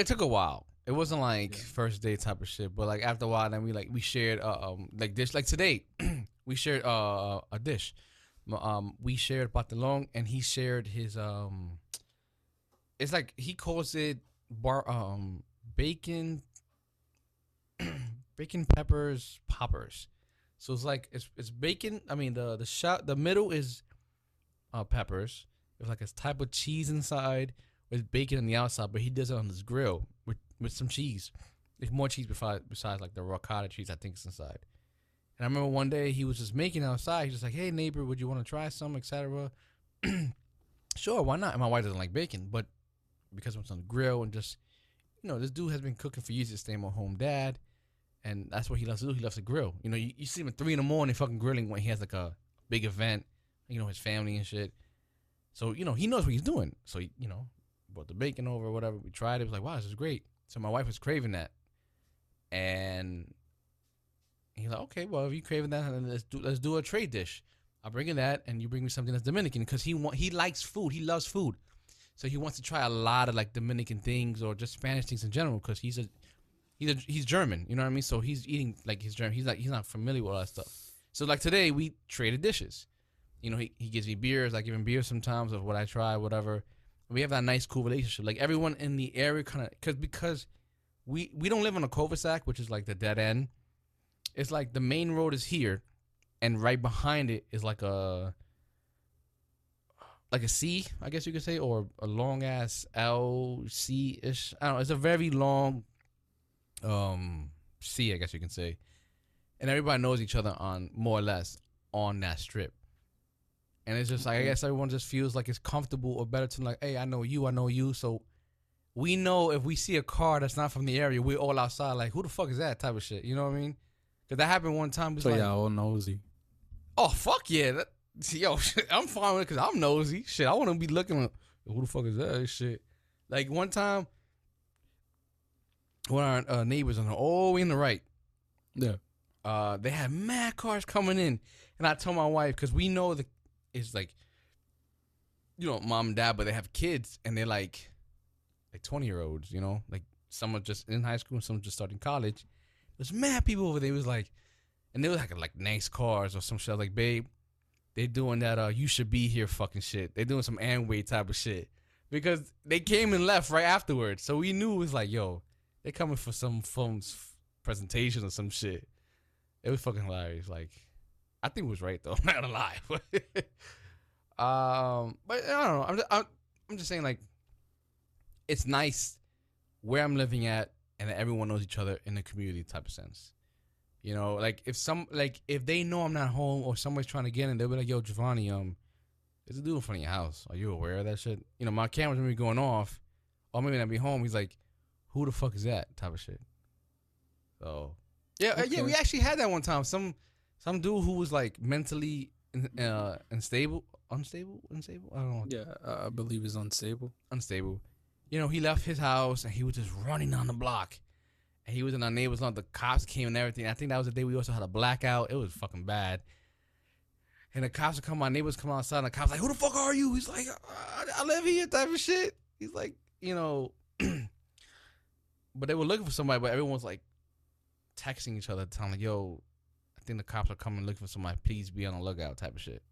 It took a while. It wasn't like Yeah. first date type of shit, but like after a while, then we like we shared uh, um like dish like today, (clears throat) we shared uh a dish. Um, we shared pastelón, and he shared his um. It's like he calls it bar um bacon, (clears throat) bacon peppers poppers. So it's like it's it's bacon. I mean the the shot the middle is, uh peppers. It's like a type of cheese inside with bacon on the outside, but he does it on his grill with with some cheese. There's more cheese besides besides like the ricotta cheese I think is inside. And I remember one day he was just making outside. He's just like, "Hey neighbor, would you want to try some, etc." (clears throat) sure, why not? And my wife doesn't like bacon, but because it's on the grill and just you know, this dude has been cooking for years. He's stay at home dad, and that's what he loves to do. He loves to grill. You know, you, you see him at three in the morning fucking grilling when he has like a big event. You know, his family and shit. So you know, he knows what he's doing. So you know, brought the bacon over or whatever. We tried it. It was like, wow, this is great. So my wife was craving that, and he's like, okay, well, if you're craving that, let's do let's do a trade dish. I'll bring you that, and you bring me something that's Dominican because he want he likes food. He loves food, so he wants to try a lot of like Dominican things or just Spanish things in general because he's a he's a, he's German. You know what I mean? So he's eating like his German. He's like he's not familiar with all that stuff. So like today we traded dishes. You know, he, he gives me beers. I give him beers sometimes of what I try, whatever. We have that nice, cool relationship. Like everyone in the area, kind of, because because we we don't live on a cul-de-sac, which is like the dead end. It's like the main road is here, and right behind it is like a like a C, I guess you could say, or a long ass L C ish. I don't know. It's a very long um C, I guess you can say, and everybody knows each other on more or less on that strip. And it's just like I guess everyone just feels like it's comfortable or better to like, hey, I know you, I know you, so we know if we see a car that's not from the area, we're all outside like, who the fuck is that type of shit. You know what I mean? Cause that happened one time. So like, yeah, all nosy. oh fuck yeah, that, (laughs) yo, shit, I'm fine with it because I'm nosy. Shit, I want to be looking. At, who the fuck is that shit? Like one time, one of our uh, neighbors on the all way in the right, Yeah. uh, they had mad cars coming in, and I told my wife because we know the it's like, you know, mom and dad, but they have kids, and they're like, like twenty year olds, you know, like some are just in high school, and some just starting college. There's mad people over there. It was like, and they were like like nice cars or some shit. Like, babe, they doing that. Uh, you should be here, fucking shit. They doing some Amway type of shit because they came and left right afterwards. So we knew it was like, yo, they coming for some phones presentation or some shit. It was fucking hilarious. Like, I think it was right though. (laughs) I'm not gonna lie. (laughs) um, but I don't know. I'm just, I'm, I'm just saying like, it's nice where I'm living at, and that everyone knows each other in a community type of sense. You know, like if some like if they know I'm not home or somebody's trying to get in, they'll be like, "Yo, Giovanni, um, there's a dude in front of your house. Are you aware of that shit?" You know, my camera's gonna be going off, or maybe not be home. He's like, "Who the fuck is that?" Type of shit. So yeah, uh, yeah, we actually had that one time. Some some dude who was like mentally uh, unstable, unstable, unstable. I don't know, Yeah, I believe it's unstable. unstable. You know, he left his house and he was just running on the block. And he was in our neighbor's lawn. The cops came and everything. I think that was the day we also had a blackout. It was fucking bad. and the cops would come. My neighbors come outside, and the cops like, "Who the fuck are you?" He's like, "I, I live here," type of shit. He's like, you know, (clears throat) but they were looking for somebody, but everyone's like texting each other, telling like, "Yo, I think the cops are coming looking for somebody. Please be on the lookout," type of shit.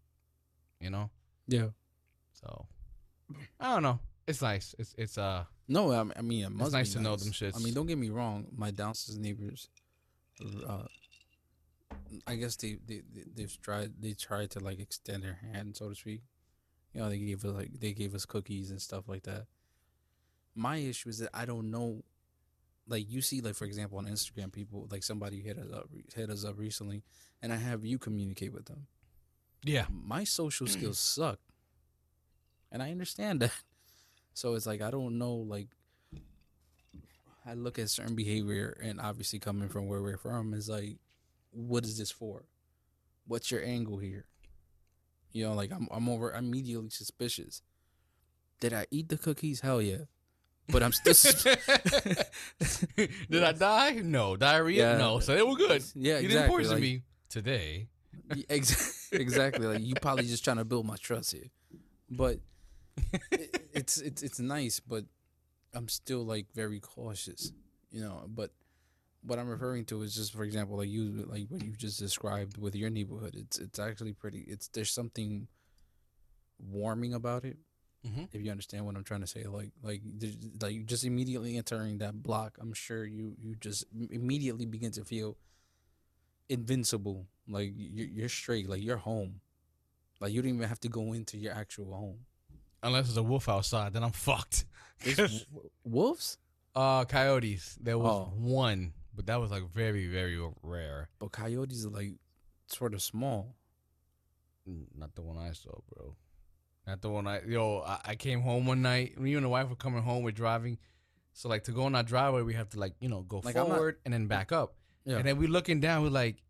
You know, Yeah. so I don't know. It's nice. It's it's uh No, I, mean, I mean it must nice be to know them shits. I mean, don't get me wrong. My downstairs neighbors, uh, I guess they they they- they've tried they tried to like extend their hand, so to speak. You know, they gave us like they gave us cookies and stuff like that. My issue is that I don't know. Like you see, like for example, on Instagram, people like somebody hit us up hit us up recently, and I have you communicate with them. yeah. my social mm. skills suck and i understand that. (laughs) So it's like i don't know like i look at certain behavior and obviously coming from where we're from is like what is this for? What's your angle here? You know like i'm, I'm over immediately suspicious. Did i eat the cookies? Hell yeah but i'm still (laughs) (laughs) Did I die? No. Diarrhea? Yeah. No. So they were good. yeah you exactly didn't poison like- me today. (laughs) Exactly. Like you probably just trying to build my trust here, but it, it's it's it's nice, but I'm still like very cautious, you know. But what I'm referring to is just, for example, like you like what you just described with your neighborhood. It's it's actually pretty. It's there's something warming about it. Mm-hmm. If you understand what I'm trying to say, like like like just immediately entering that block, I'm sure you you just immediately begin to feel invincible. Like you're, you're straight. Like you're home. Like you don't even have to go into your actual home. Unless there's a wolf outside, then I'm fucked. (laughs) W- wolves, uh, coyotes. There was Oh. one, but that was like very, very rare. but coyotes are like sort of small. Not the one I saw, bro. Not the one I. Yo, I, I came home one night. Me and the wife were coming home. We're driving. So like to go on our driveway, we have to like you know go Like, I'm not- forward and then back up. Yeah. And then we looking down. We're like,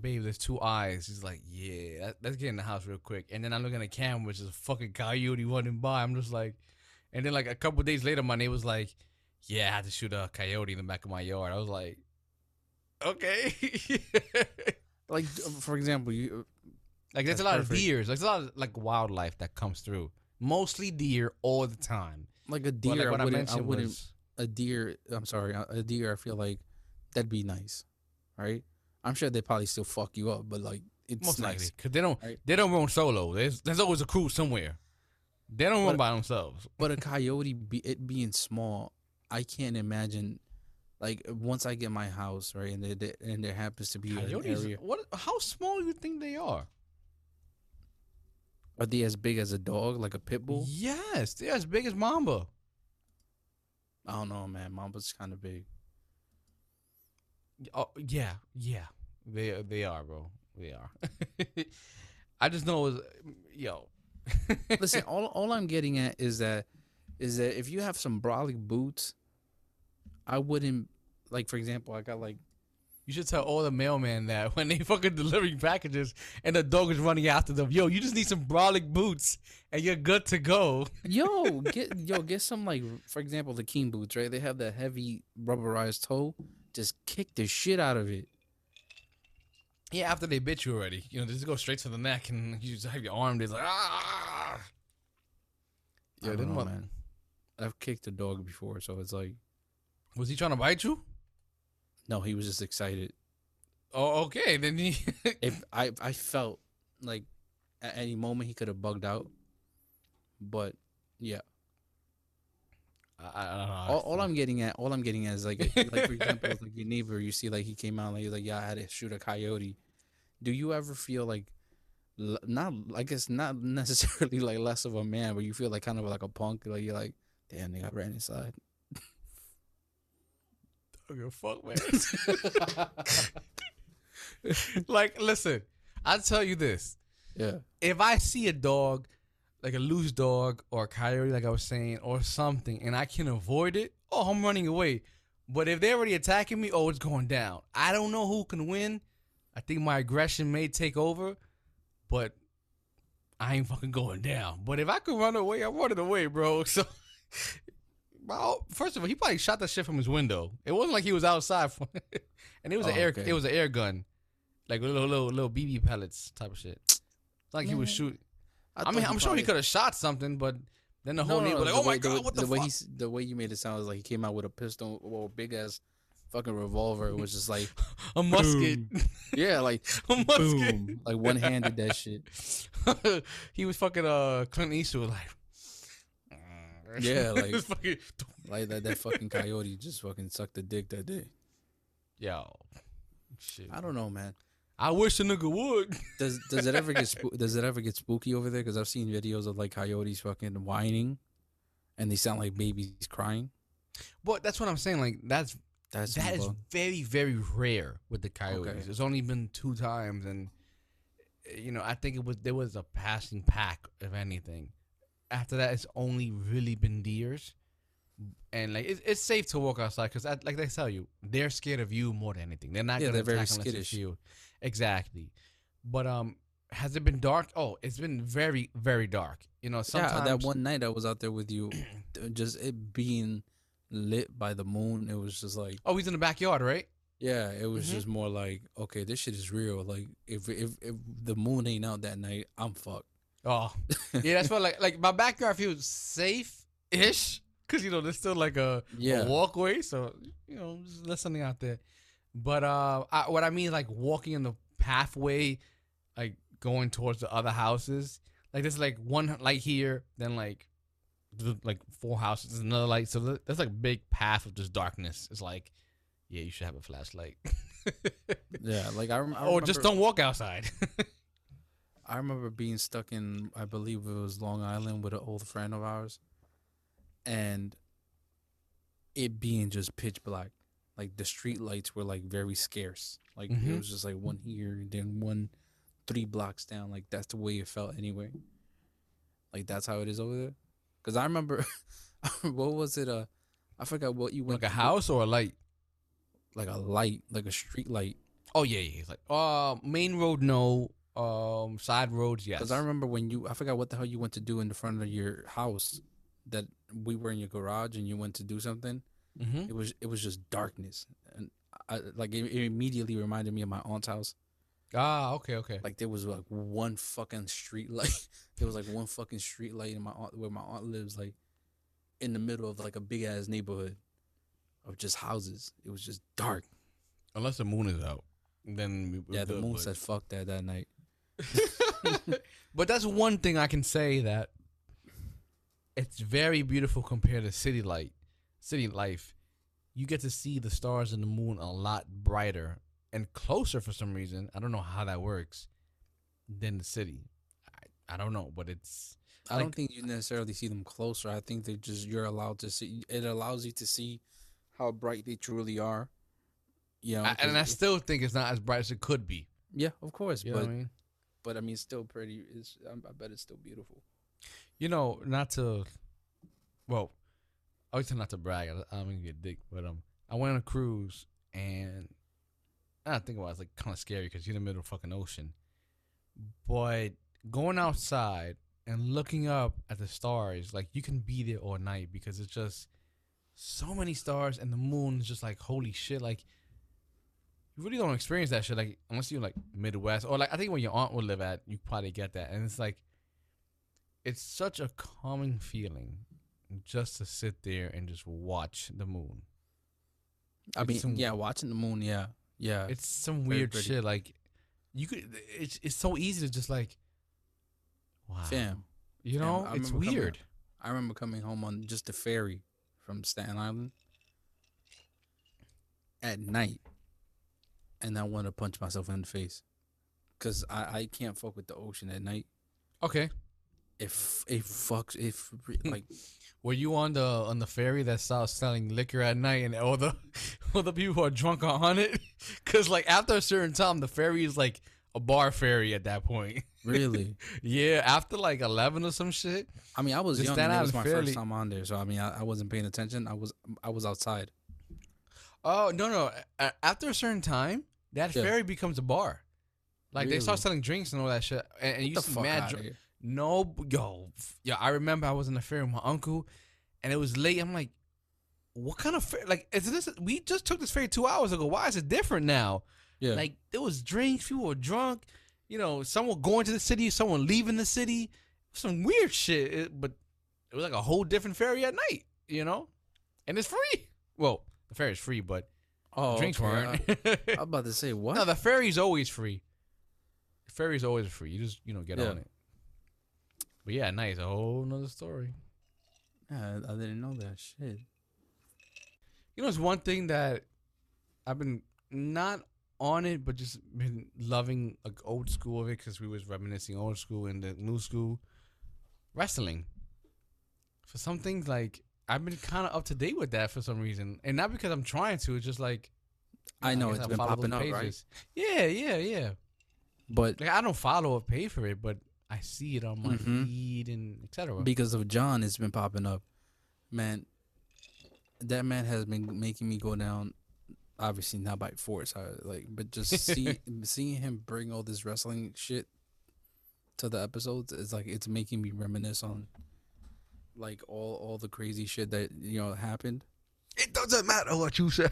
babe, there's two eyes. He's like, yeah, that, let's get in the house real quick. And then I'm looking at the camera, which is a fucking coyote running by. I'm just like, and then like a couple days later, my neighbor was like, yeah, I had to shoot a coyote in the back of my yard. I was like, okay. (laughs) Like for example, you like there's That's a lot perfect. of deers. Like, there's a lot of like wildlife that comes through. Mostly deer all the time. like a But, deer. like, I what I, wouldn't. I mentioned wouldn't. was a deer. I'm sorry. A a deer. I feel like that'd be nice, right? I'm sure they probably still fuck you up, but like it's most nice. likely because they don't Right. they don't run solo. There's there's always a crew somewhere. They don't run by themselves. But a (laughs) coyote, be, it being small, I can't imagine. Like once I get my house right, and there, and there happens to be an Coyotes, area. what? How small do you think they are? Are they as big as a dog, like a pit bull? Yes, they're as big as Mamba. I don't know, man. Mamba's kind of big. Oh yeah, yeah, they they are, bro. They are. (laughs) I just know, it was, yo. (laughs) Listen, all all I'm getting at is that is that if you have some brolic boots, I wouldn't like. For example, I got like You should tell all the mailmen that (laughs) when they fucking delivering packages and the dog is running after them, yo, you just need some brolic boots and you're good to go. (laughs) yo get yo get some like for example the Keen boots right. They have that heavy rubberized toe. Just kick the shit out of it. Yeah, after they bit you already, you know, they just go straight to the neck and you just have your arm. It's like ah. I Yeah, don't then know, what? man. I've kicked a dog before, so it's like Was he trying to bite you? No, he was just excited. Oh, okay. Then he. (laughs) If I I felt like at any moment he could have bugged out, but yeah. I, I don't know. all, all I'm getting at, all I'm getting at is like, like for example, (laughs) like your neighbor, you see like he came out like he's like, yeah, I had to shoot a coyote. Do you ever feel like, not, I guess not (laughs) necessarily like less of a man, but you feel like kind of like a punk, like you're like, damn, they got ran inside. Don't give a fuck, man. (laughs) like, listen, I'll tell you this. Yeah, If I see a dog, like a loose dog or a coyote, like I was saying, or something, and I can avoid it, oh, I'm running away. But if they're already attacking me, oh, it's going down. I don't know who can win. I think my aggression may take over, but I ain't fucking going down. But if I could run away, I'm running away, bro. (laughs) So, well, first of all, he probably shot that shit from his window. It wasn't like he was outside, from, (laughs) and it was an Oh, air. okay. It was an air gun, like little little little BB pellets type of shit. It's like he was shooting. I, thought mean, I'm sure he could have shot something, but then the whole No, no, neighborhood no, like, the oh my way- the god, way- what the, the way fuck? he, the way you made it sound was like he came out with a pistol or big ass fucking revolver. It was just like (laughs) a musket, yeah, like (laughs) a musket. boom, like one handed that shit. he was fucking uh Clint Eastwood like. (laughs) Yeah, like- fucking, (laughs) Like that that fucking coyote just fucking sucked the dick that day. yo, shit. I don't know, man. I wish a nigga would. Does does it ever get (laughs) does it ever get spooky over there? Because I've seen videos of like coyotes fucking whining, and they sound like babies crying. But that's what I'm saying. Like that's That's that is very very rare with the coyotes. Okay. It's only been two times, and you know I think it was there was a passing pack if anything. After that, it's only really been deers, and like it's, it's safe to walk outside because like they tell you, they're scared of you more than anything. They're not Yeah, gonna they're very attack unless skittish. it's you. Exactly, but um, has it been dark? Oh, it's been very very dark. You know, sometimes yeah, that one night I was out there with you, just it being lit by the moon. It was just like Oh, he's in the backyard, right? yeah, it was Mhm. just more like okay, this shit is real. Like if if if the moon ain't out that night, I'm fucked. Oh, (laughs) yeah, that's what like like my backyard feels safe ish because you know there's still like a, Yeah. a walkway, so you know just let something out there. But uh, I, what I mean like walking in the pathway, like going towards the other houses. Like there's like one light here, then like like four houses, there's another light. So that's like a big path of just darkness. It's like, yeah, you should have a flashlight, Yeah, like I, rem- I (laughs) or just don't walk outside. (laughs) I remember being stuck in, I believe it was Long Island with an old friend of ours, and it being just pitch black. Like the street lights were like very scarce. Like Mhm. it was just like one here, then one three blocks down. Like that's the way it felt anyway. Like that's how it is over there. Cause I remember, (laughs) what was it? Uh, I forgot what you went like a house or a light. like a light, like a street light. Oh yeah, yeah. Like uh main road no, um side roads yes. Because I remember when you, I forgot what the hell you went to do in the front of your house. That we were in your garage and you went to do something. mm-hmm. It was it was just darkness, and I like it, it immediately reminded me of my aunt's house. Ah, okay, okay. Like there was like one fucking street light. (laughs) there was like one fucking street light in my aunt where my aunt lives, like in the middle of like a big ass neighborhood of just houses. It was just dark. Unless the moon is out, then we, we're Yeah, the moon but- said fuck that that night. (laughs) but that's one thing I can say that it's very beautiful compared to city light, city life. You get to see the stars and the moon a lot brighter and closer for some reason. I don't know how that works than the city. I, I don't know, but it's I Like- don't think you necessarily see them closer. I think they just you're allowed to see. It allows you to see how bright they truly are. You know, I, I still think it's not as bright as it could be. yeah, of course, You know but what I mean? But I mean, still pretty. It's I, I bet it's still beautiful. You know, not to, well, I always not to brag. I, I don't mean to get a dick, but um, I went on a cruise and I don't think about it, it's like kind of scary because you're in the middle of the fucking ocean. But going outside and looking up at the stars, like you can be there all night because it's just so many stars and the moon is just like holy shit. Like you really don't experience that shit like unless you're like Midwest or like I think when your aunt would live at, you probably get that. And it's like it's such a calming feeling just to sit there and just watch the moon. I It's mean, some- yeah, watching the moon, yeah, yeah. It's some weird pretty. shit. Like you could, it's it's so easy to just like, wow, Fam, You know, I it's remember coming- weird. I remember coming home on just a ferry from Staten Island at night, and I want to punch myself in the face because I, I can't fuck with the ocean at night. Okay, If it fucks, if (laughs) like were you on the on the ferry that starts selling liquor at night and all the (laughs) all the people are drunk on it? (laughs) Because like after a certain time, the ferry is like a bar ferry at that point. really, yeah, after like eleven or some shit. I mean, I was young. It was my ferry- first time on there, so I mean, I, I wasn't paying attention. I was I was outside. Oh no no! After a certain time, that Yeah. ferry becomes a bar. Like they start selling drinks and all that shit, and, and you see mad. dr- no, yo, yo, I remember I was in the ferry with my uncle, and it was late. I'm like, what kind of ferry? Like, is this? We just took this ferry two hours ago. Why is it different now? Yeah, Like there was drinks, people were drunk, you know, someone going to the city, someone leaving the city, some weird shit. It- but it was like a whole different ferry at night, you know, and it's free. Well, the ferry is free, but Oh, drinks okay. weren't. I, (laughs) I'm about to say what? no, the ferry's always free. The ferry's always free. You just you know get Yeah. on it. But yeah, nice. A whole nother story. yeah, I didn't know that shit. You know, it's one thing that I've been not on it, but just been loving like old school of it because we was reminiscing old school and the new school wrestling. For some things, like I've been kind of up to date with that for some reason, and not because I'm trying to. It's just like I know guess it's I been popping up, right? Yeah, yeah, yeah. But Like I don't follow or pay for it, but I see it on my Mhm. feed and etc. because of John, it's been popping up. Man, that man has been making me go down. Obviously not by force, I, like, but just (laughs) see, seeing him bring all this wrestling shit to the episodes is like it's making me reminisce on like all all the crazy shit that you know happened. It doesn't matter what you say.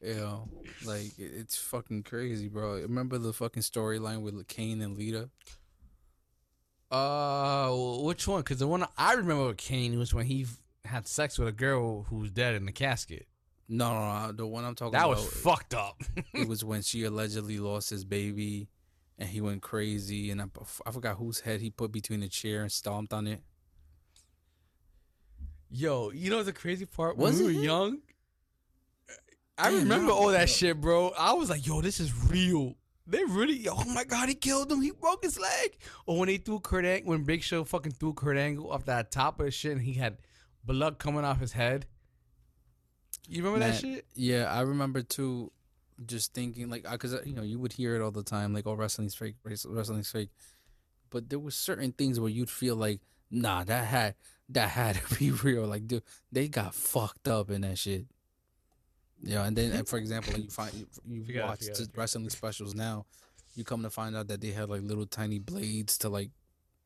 You know, like it- it's fucking crazy, bro. Remember the fucking storyline with Kane and Lita? Uh, which one? Because the one I remember with Kane was when he had sex with a girl who was dead in the casket. No, no, no the one I'm talking That about. was fucked up. (laughs) it was when she allegedly lost his baby, and he went crazy, and I, I forgot whose head he put between the chair and stomped on it. Yo, you know the crazy part? Was when we it were him? young, I Damn, remember all that shit, bro. I was like, yo, this is real. They really, oh my god, he killed him. He broke his leg. Or when they threw Kurt Angle, when Big Show fucking threw Kurt Angle off that top of the shit, and he had blood coming off his head. You remember that shit? Yeah, I remember too. Just thinking like, uh, because uh, you know you would hear it all the time, like, "Oh, wrestling's fake, wrest- wrestling's fake," but there was certain things where you'd feel like, "Nah, that had that had to (laughs) be real." Like, dude, they got fucked up in that shit. Yeah, and then, and for example, like you find you, you Forgot watch forgot wrestling specials now, you come to find out that they had like little tiny blades to like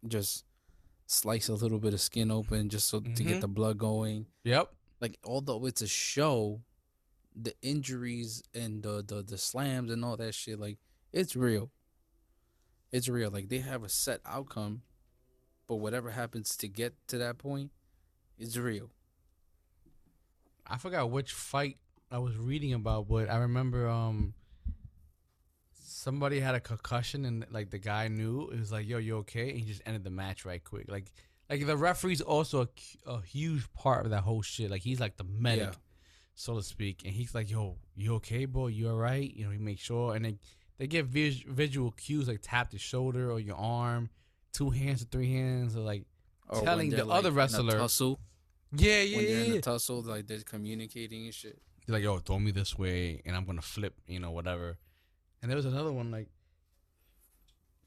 just slice a little bit of skin open just so to Mhm. get the blood going Yep. like although it's a show, the injuries and the, the the slams and all that shit, like it's real. It's real. Like they have a set outcome, but whatever happens to get to that point is real. I forgot which fight I was reading about, but I remember um somebody had a concussion and like the guy knew it was like, "Yo, you okay?" And he just ended the match right quick. Like, like the referee's also a, a huge part of that whole shit. Like he's like the medic, Yeah. so to speak, and he's like, "Yo, you okay, bro? You all right?" You know, he makes sure, and they they give vis- visual cues like tap the shoulder or your arm, two hands or three hands, or like, oh, Or Telling the they're, other in wrestler- tussle, yeah, yeah, when they're yeah. in yeah. a tussle, like they're communicating and shit. He's like, yo, throw me this way and I'm gonna flip, you know, whatever. And there was another one like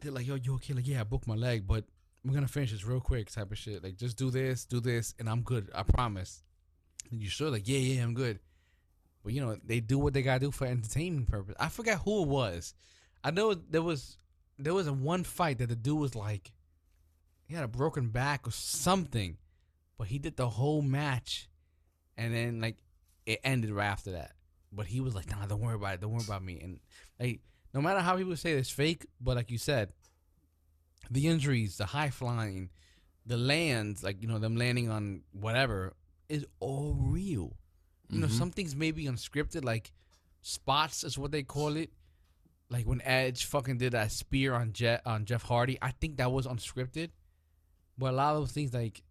they're like, yo, you okay? Like, yeah, I broke my leg, but we're gonna finish this real quick, type of shit. Like, just do this, do this, and I'm good. I promise. And you sure? Like, yeah, yeah, I'm good. But you know, they do what they gotta do for entertainment purpose. I forgot who it was. I know there was there was a one fight that the dude was like he had a broken back or something, but he did the whole match, and then like it ended right after that. But he was like, "Nah, don't worry about it. Don't worry about me." And like, no matter how people say it's fake, but like you said, the injuries, the high flying, the lands, like you know them landing on whatever, is all real. You know, Mhm. some things may be unscripted, like spots is what they call it. Like when Edge fucking did that spear on Jeff on Jeff Hardy, I think that was unscripted. But a lot of those things, like,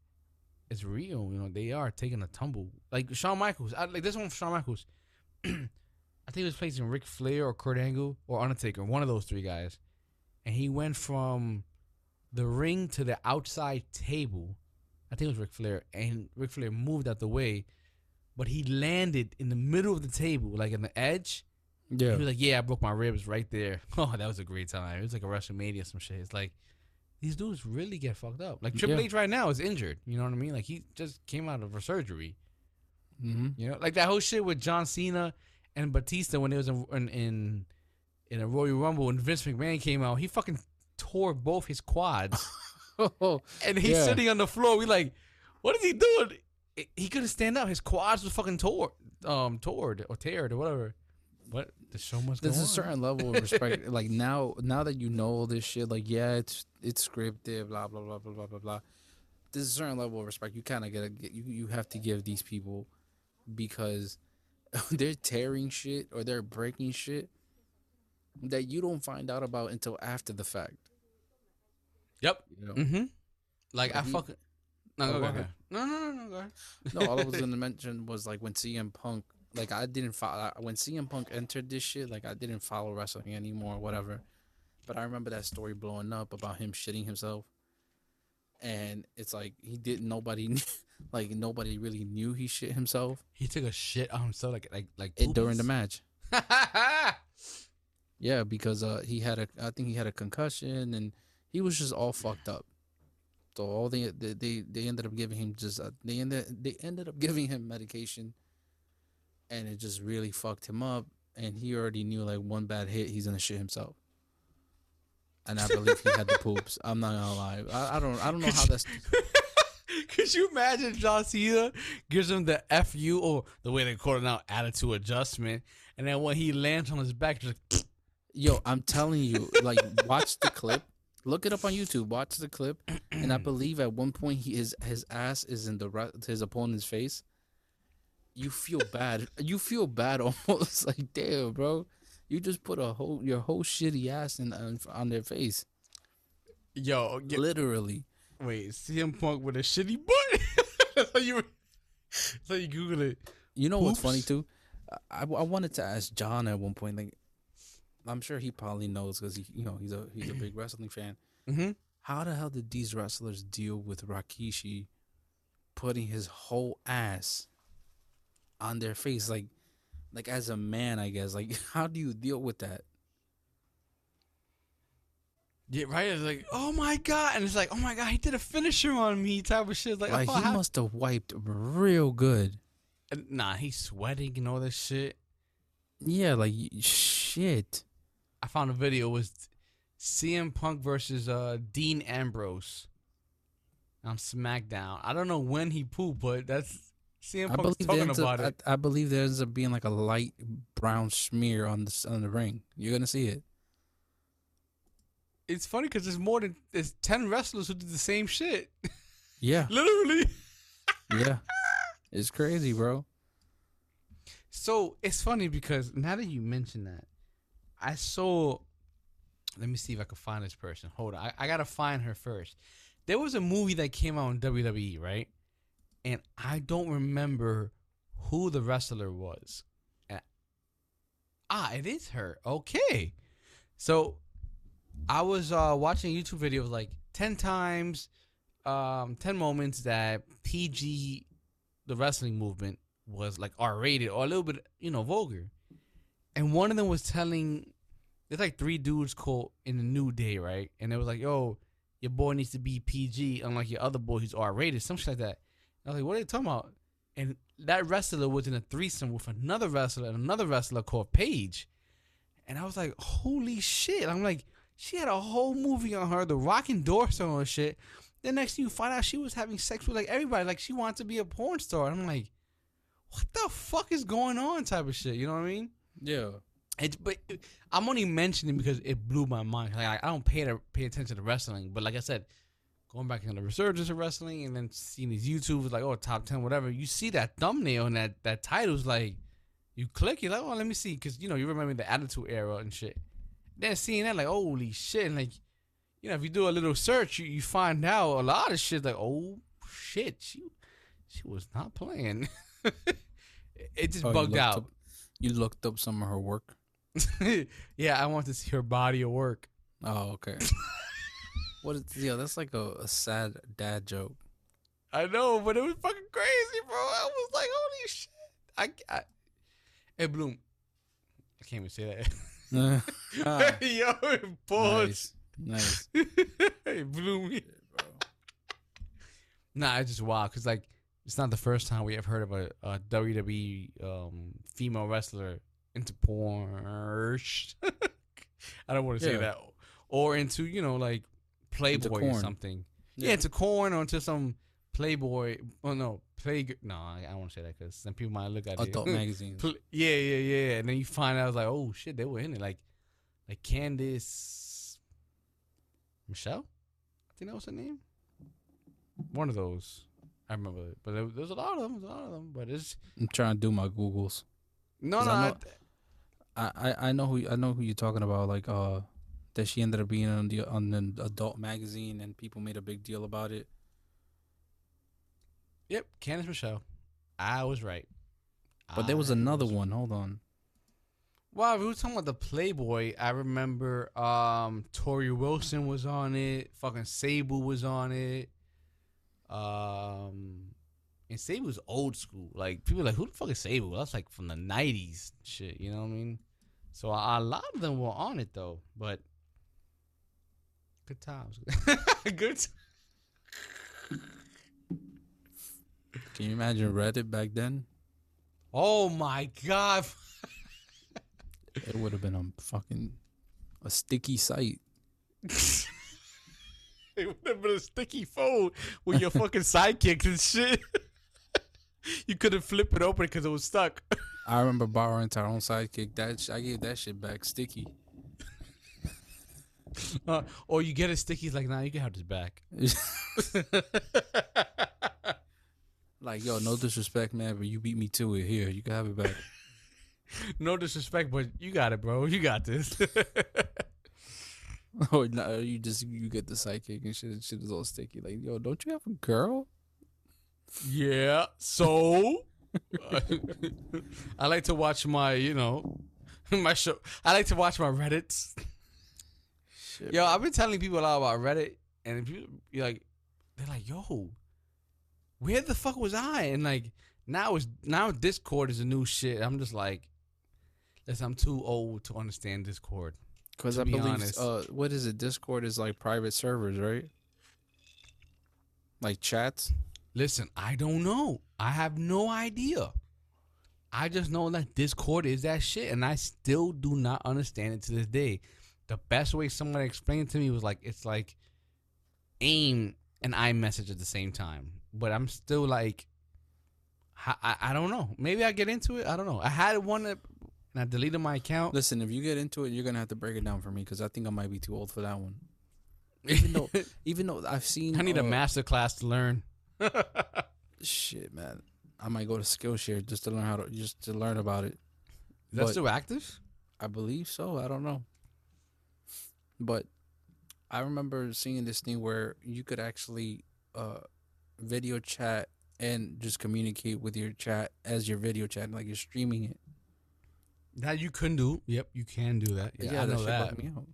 it's real. You know, they are taking a tumble. Like Shawn Michaels, I, like this one, for Shawn Michaels. (clears throat) I think he was facing Ric Flair or Kurt Angle or Undertaker, one of those three guys, and he went from the ring to the outside table. I think it was Ric Flair, and Ric Flair moved out the way, but he landed in the middle of the table, like in the edge. Yeah, He was like, "Yeah, I broke my ribs right there." (laughs) Oh, that was a great time. It was like a WrestleMania, some shit. It's like these dudes really get fucked up. Like Triple Yeah. H right now is injured. You know what I mean? Like he just came out of a surgery. hmm You know, like that whole shit with John Cena and Batista when it was in in in, in a Royal Rumble when Vince McMahon came out. He fucking tore both his quads, (laughs) and he's Yeah. sitting on the floor. We like, what is he doing? He couldn't stand up. His quads was fucking tore, um, torn or teared or whatever. What the show must go There's a on. certain level of respect. (laughs) like now, now that you know all this shit, like yeah, it's it's scripted, blah blah blah blah blah blah blah. There's a certain level of respect you kind of gotta get. You you have to give these people because (laughs) they're tearing shit or they're breaking shit that you don't find out about until after the fact. Yep. You know? Mm-hmm. Like I Like, he- fucking. No, Oh, go go ahead. ahead. No, no, no, no, go ahead. No, all I was (laughs) gonna mention was like when CM Punk, like I didn't follow when CM Punk entered this shit. Like I didn't follow wrestling anymore, whatever. But I remember that story blowing up about him shitting himself, and it's like he didn't. Nobody, (laughs) like nobody really knew he shit himself He took a shit on himself like like like eh, during the match. (laughs) Yeah, because uh he had a, I think he had a concussion, and he was just all fucked up. So all they they they, they ended up giving him just uh, they ended they ended up giving him medication, and it just really fucked him up. And he already knew like one bad hit, he's gonna shit himself. And I believe he had the poops. I'm not gonna lie. I, I don't I don't know how that's (laughs) Could you imagine John Cena gives him the FU or the way they call it now, attitude adjustment, and then when he lands on his back, just (laughs) Yo, I'm telling you, like, watch the clip. Look it up on YouTube. Watch the clip, and I (clears throat) believe at one point he his his ass is in the his opponent's face. You feel bad. You feel bad (laughs) almost like damn, bro. You just put a whole your whole shitty ass in on, on their face, yo, get, literally. wait, CM Punk with a shitty butt. (laughs) so you. How you Google it. You know what's funny too? I, I wanted to ask John at one point. Like, I'm sure he probably knows because he you know he's a he's a big (clears throat) wrestling fan. Mm-hmm. How the hell did these wrestlers deal with Rikishi putting his whole ass on their face? Like, like as a man, I guess. Like, (laughs) how do you deal with that? Yeah, right. It's like, oh my god, and it's like, oh my god, he did a finisher on me, type of shit. Like, Like, oh, he how- must have wiped real good. nah, he's sweating and all this shit. Yeah, like shit. I found a video was CM Punk versus uh, Dean Ambrose on SmackDown. I don't know when he pooped, but that's CM I believe talking ends about up, it. I, I believe there ends up being like a light brown smear on the on the ring. You're gonna see it. It's funny because there's more than there's ten wrestlers who did the same shit. Yeah, (laughs) Literally. yeah. (laughs) It's crazy, bro. So it's funny because now that you mention that, I saw. Let me see if I can find this person. Hold on, I, I gotta find her first. There was a movie that came out on WWE, right? And I don't remember who the wrestler was. Ah, it is her. Okay, so I was uh, watching YouTube video of like ten times, um, ten moments that PG, the wrestling movement was like R rated or a little bit, you know, vulgar. And one of them was telling there's like three dudes called in the new day, right? And it was like, yo, your boy needs to be PG, unlike your other boy who's R rated, something like that. I was like, what are they talking about? And that wrestler was in a threesome with another wrestler and another wrestler called Paige. And I was like, holy shit. I'm like, she had a whole movie on her, the rocking Dorso and shit. Then next thing you find out she was having sex with like everybody, like she wanted to be a porn star. And I'm like, what the fuck is going on type of shit you know what i mean Yeah. it, but it- i'm only mentioning because it blew my mind like i don't pay to pay attention to wrestling but like i said going back into the resurgence of wrestling and then seeing these youtubers like oh top 10 whatever you see that thumbnail and that that title's like you click you're like oh let me see because you know you remember the attitude era and shit then seeing that like holy shit and like you know if you do a little search you, you find out a lot of shit like oh shit she she was not playing (laughs) it just Oh, bugged out up- you looked up some of her work. (laughs) yeah i want to see her body of work Oh, okay. (laughs) what is yeah, that's like a, a sad dad joke. I know, but it was fucking crazy, bro. I was like, holy shit. I, I hey Bloom. I can't even say that. (laughs) Ah, (laughs) Yo, pause. nice. Nice. (laughs) hey Bloom. bro. Nah, it's just wild because like it's not the first time we have heard of a, a WWE um, female wrestler into porn. I don't want to say Yeah. that, or into you know like Playboy or something. Yeah. Yeah. into corn or into some Playboy. Oh no, Play. No, I, I don't want to say that because some people might look at Adult it. (laughs) magazines. Pl- yeah, yeah, yeah. And then you find out, I was like, oh shit, they were in it. Like, like Candice, Michelle. I think that was her name. One of those. I remember it, but there, there's a lot of them. There's a lot of them, but it's I'm trying to do my googles. No, no. I know- I, I, I know who I know who you're talking about. Like uh, that she ended up being on the on an adult magazine, and people made a big deal about it. yep, Candice Michelle. I was right. But there was I another one. Hold on. Well, we were talking about the Playboy, I remember um Torrie Wilson was on it. Fucking Sable was on it. Um, and Sable was old school. Like people were like, who the fuck is Sable? That's like from the nineties shit. You know what I mean? So a lot of them were on it though. But good times. (laughs) good. Can you imagine Reddit back then? oh my god. It would have been a fucking a sticky site. (laughs) It would have been a sticky phone with your fucking (laughs) sidekicks and shit. you couldn't flip it open because it was stuck. I remember borrowing our own sidekick. That sh- I gave that shit back sticky. (laughs) Uh, or you get it sticky, it's like, nah, you can have this back. (laughs) (laughs) like yo, no disrespect, man, but you beat me to it. Here, you can have it back. no disrespect, but you got it, bro. You got this. or no, you just you get the sidekick and shit. And shit is all sticky. Like yo, don't you have a girl? yeah. So I like to watch my, you know, my show. I like to watch my Reddits. Shit, Yo, I've been telling people a lot about Reddit, and if you you're like, they're like, "Yo, where the fuck was I?" And like now it's now Discord is a new shit. I'm just like, listen, I'm too old to understand Discord. Because I be believe, honest. uh, what is it? Discord is like private servers, right? Like chats. Listen, I don't know. I have no idea. I just know that Discord is that shit, and I still do not understand it to this day. The best way someone explained to me was like it's like AIM and iMessage at the same time, but I'm still like, I, I, don't know. Maybe I get into it. I don't know. I had one that, and I deleted my account. Listen, if you get into it, you're gonna have to break it down for me because I think I might be too old for that one. Even though, (laughs) even though I've seen, I need a uh, master class to learn. (laughs) Shit, man, I might go to Skillshare just to learn how to just to learn about it. Is that But- still active? I believe so. I don't know. But I remember seeing this thing where you could actually uh, video chat and just communicate with your chat as your video chat, like you're streaming it. That you can do. Yep, you can do that. Yeah, I know that. me out.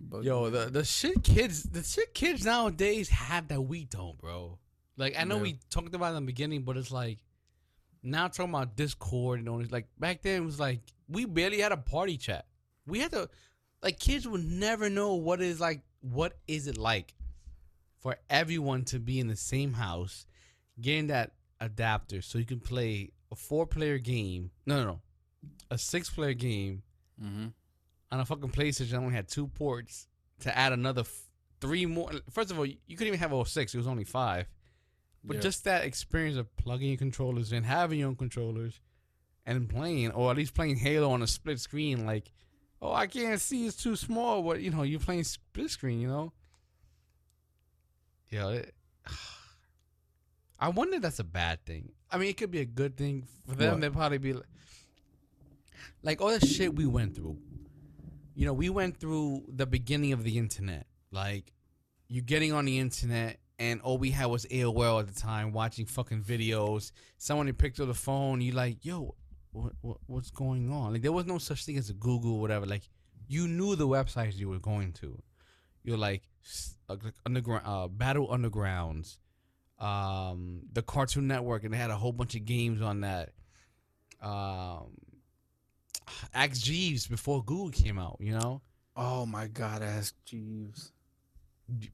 But Yo, the the shit kids, the shit kids nowadays have that we don't, bro. Like I know Yeah. we talked about it in the beginning, but it's like now talking about Discord and all this. Like back then, it was like we barely had a party chat. We had to, like, kids would never know what is like. What is it like for everyone to be in the same house, getting that adapter so you can play a four-player game? No, no, no, a six-player game mm-hmm. on a fucking PlayStation, I only had two ports to add another f- three more. First of all, you couldn't even have all six; it was only five. But Yeah. just that experience of plugging your controllers in, having your own controllers, and playing, or at least playing Halo on a split screen, like, oh, I can't see; it's too small. But you know, you're playing split screen, you know. Yeah, it, (sighs) I wonder if that's a bad thing. I mean, it could be a good thing for them. What? They'd probably be like, like all the shit we went through. You know, we went through the beginning of the internet. Like, you getting on the internet, and all we had was AOL at the time, watching fucking videos. Someone picked up the phone. You like, yo, what, what what's going on? Like, there was no such thing as a Google, or whatever. Like, you knew the websites you were going to. You're like, uh, like underground, uh, Battle Undergrounds, um, the Cartoon Network, and they had a whole bunch of games on that. Um, Ask Jeeves before Google came out, you know? Oh my God, ask Jeeves.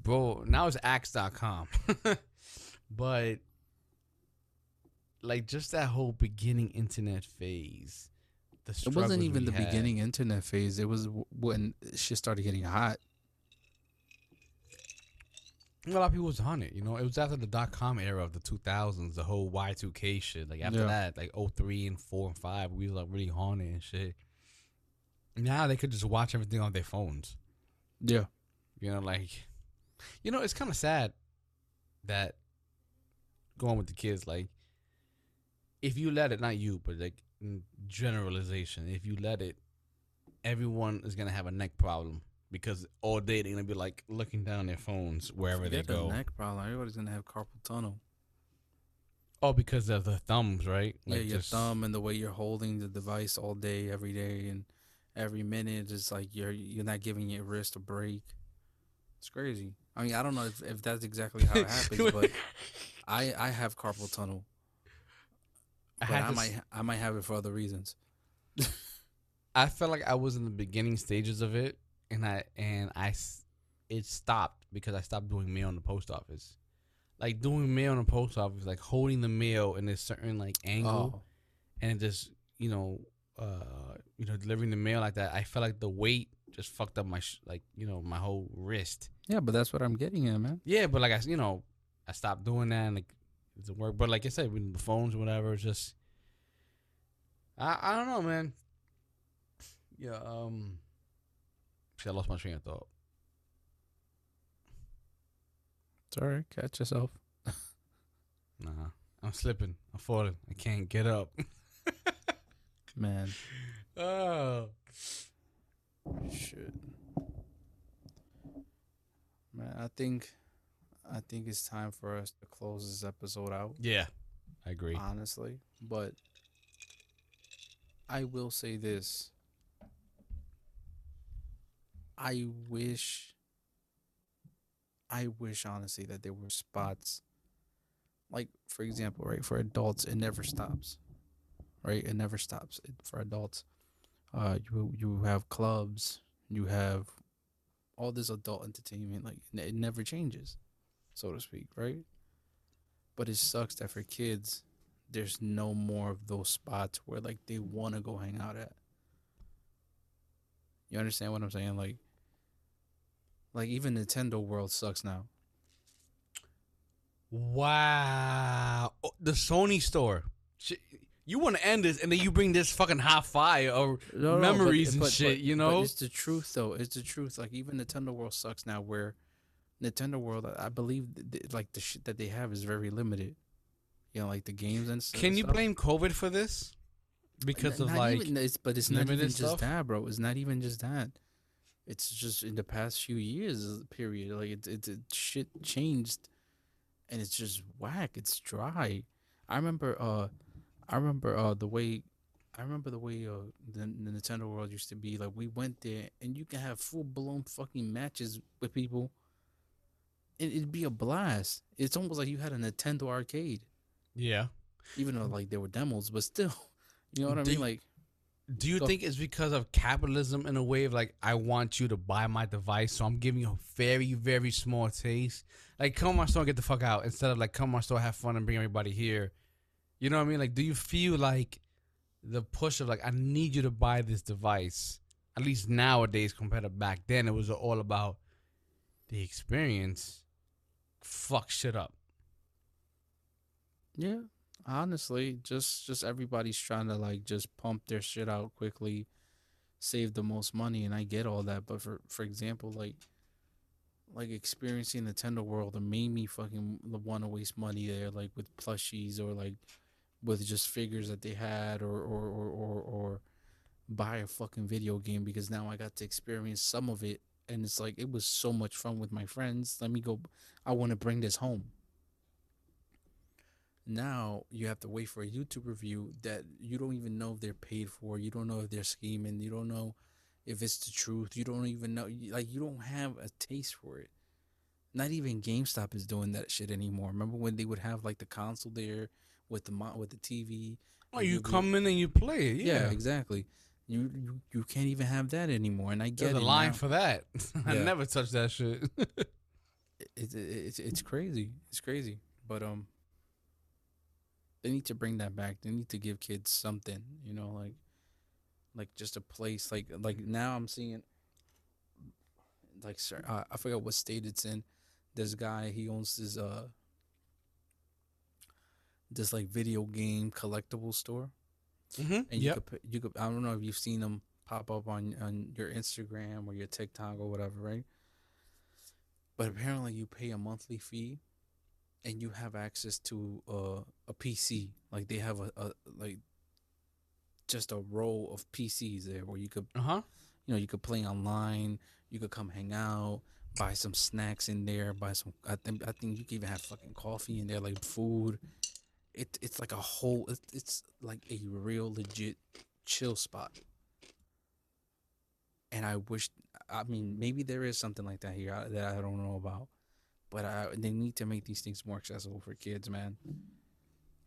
Bro, now it's Ask.com. (laughs) but like just that whole beginning internet phase. The It wasn't even the had. beginning internet phase. It was when shit started getting hot. A lot of people was on it, you know. It was after the dot com era of the 2000s, the whole Y2K shit. Like after Yeah. that, like 03 and 4 and 5, we was like really on it and shit. Now they could just watch everything on their phones. Yeah. You know, like, you know, it's kind of sad that going with the kids, like, if you let it, not you, but like generalization, if you let it, everyone is gonna have a neck problem because all day they're gonna be like looking down their phones wherever Forget they the go. neck problem. Everybody's gonna have carpal tunnel. Oh, because of the thumbs, right? yeah, Like your just- thumb and the way you're holding the device all day, every day, and every minute is like you're you're not giving your wrist a break. It's crazy. I mean, I don't know if, if that's exactly how it (laughs) happens, but I I have carpal tunnel, I but had I, this- might I might have it for other reasons. (laughs) I felt like I was in the beginning stages of it, and I and I it stopped because I stopped doing mail in the post office. Like doing mail in the post office, like holding the mail in a certain like angle, Oh, and just you know, uh, you know, delivering the mail like that. I felt like the weight just fucked up my sh- like you know my whole wrist. yeah, but that's what I'm getting at, man. Yeah, but like I you know, I stopped doing that and like doesn't work. But like I said, with the phones, or whatever, it's just I I don't know, man. Yeah, um, see, I lost my train of thought. Sorry. Catch yourself. (laughs) Nah, I'm slipping. I'm falling. I can't get up. (laughs) Man, oh, (laughs) shit. Man, I think, I think it's time for us to close this episode out. yeah, I agree. honestly. But I will say this. I wish I wish honestly that there were spots like for example, right, for adults it never stops. Right? It never stops it, for adults. Uh you you have clubs, you have all this adult entertainment like it it never changes, so to speak, right? But it sucks that for kids there's no more of those spots where like they want to go hang out at. You understand what I'm saying? Like, like even Nintendo World sucks now. Wow, Oh, the Sony store. You want to end this, and then you bring this fucking hot fire or No, no, but- memories and but- shit. but- you know, it's the truth though. It's the truth. Like even Nintendo World sucks now. Where Nintendo World, I I believe, th- like the shit that they have is very limited. You know, like the games and stuff. can you stuff. blame COVID for this? Because N- of like, even, it's, but it's not even just stuff? that, bro. It's not even just that. It's just in the past few years period. Like it's it's it, shit changed, and it's just whack. It's dry. I remember. Uh, I remember. Uh, the way. I remember the way uh the, the Nintendo World used to be. Like we went there, and you can have full blown fucking matches with people. And it'd be a blast. It's almost like you had a Nintendo arcade, yeah. even though like there were demos, but still. (laughs) You know what I mean? you- Like. Do you Go. think it's because of capitalism in a way of like I want you to buy my device, so I'm giving you a very very small taste? Like come on, my store, get the fuck out instead of like come on, my store, have fun, and bring everybody here. You know what I mean? Like, do you feel like the push of like I need you to buy this device? At least nowadays, compared to back then, it was all about the experience. Fuck shit up. Yeah, honestly, just just everybody's trying to like just pump their shit out quickly, save the most money, and I get all that. But for for example, like like experiencing the Nintendo World, it made me fucking want to waste money there, like with plushies or like with just figures that they had, or or or or, or buy a fucking video game because now I got to experience some of it. And it's like it was so much fun with my friends. Let me go. I want to bring this home now you have to wait for a YouTube review that you don't even know if they're paid for. You don't know if they're scheming. You don't know if it's the truth. You don't even know. Like you don't have a taste for it. Not even GameStop is doing that shit anymore. Remember when they would have like the console there with the mo- with the TV? Oh, you you'd be- come in and you play it. Yeah, Yeah, exactly. You, you you can't even have that anymore. And I get There's a it. line now. for that. (laughs) I Yeah. never touched that shit. (laughs) it's it's it's crazy. It's crazy. But um, they need to bring that back. They need to give kids something. You know, like like just a place. Like like now I'm seeing like sir, uh, I forgot what state it's in. this guy he owns this uh this like video game collectible store, Mm-hmm. and you could put- you could I don't know if you've seen them pop up on on your Instagram or your TikTok or whatever, right? But apparently, you pay a monthly fee, and you have access to uh, a PC. Like they have a, a like just a row of PCs there where you could Uh huh. you know you could play online you could come hang out buy some snacks in there buy some i think i think you can even have fucking coffee in there like food it, it's like a whole it, it's like a real legit chill spot and i wish i mean maybe there is something like that here that i don't know about but I, they need to make these things more accessible for kids man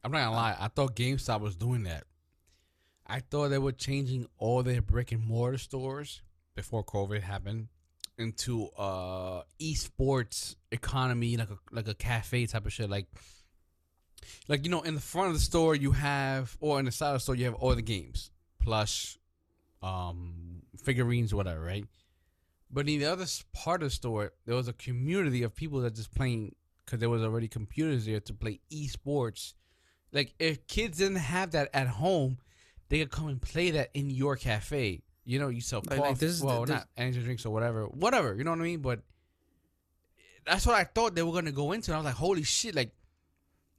I'm not gonna lie. I thought GameStop was doing that. I thought they were changing all their brick and mortar stores before COVID happened into uh esports economy, like a like a cafe type of shit. Like, like you know, in the front of the store you have, or in the side of the store you have all the games, plush, um, figurines, whatever, right? But in the other part of the store, there was a community of people that just playing because there was already computers there to play esports. Like if kids didn't have that at home, they could come and play that in your cafe. You know, you sell coffee, like this is- well, this- not energy drinks or whatever, whatever. You know what I mean? But that's what I thought they were gonna go into. And I was like, holy shit! Like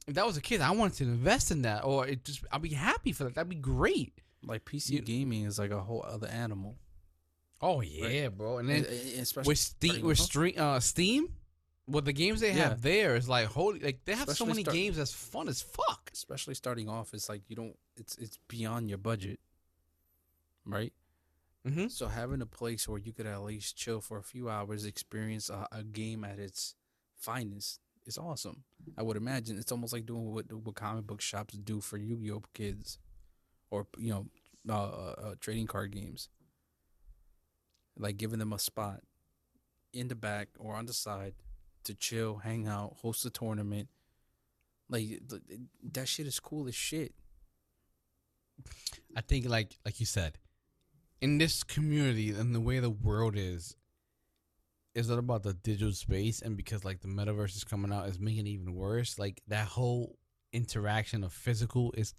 if that was a kid, I wanted to invest in that, or it just I'd be happy for that. That'd be great. like pc You- gaming is like a whole other animal Oh yeah, bro. And then e- especially with Steam, with stream, uh, Steam, with the games they have Yeah. there, it's like holy, like they have so many start- games that's fun as fuck. especially starting off it's like you don't it's it's beyond your budget right Mm-hmm. so having a place where you could at least chill for a few hours experience a, a game at its finest is awesome. I would imagine it's almost like doing what what comic book shops do for yu-gi-oh kids or you know uh, uh, uh, trading card games. Like giving them a spot in the back or on the side to chill hang out host a tournament. Like th- th- that shit is cool as shit. I think like like you said, in this community and the way the world is, is it about the digital space and because like the metaverse is coming out is making it even worse. Like that whole interaction of physical is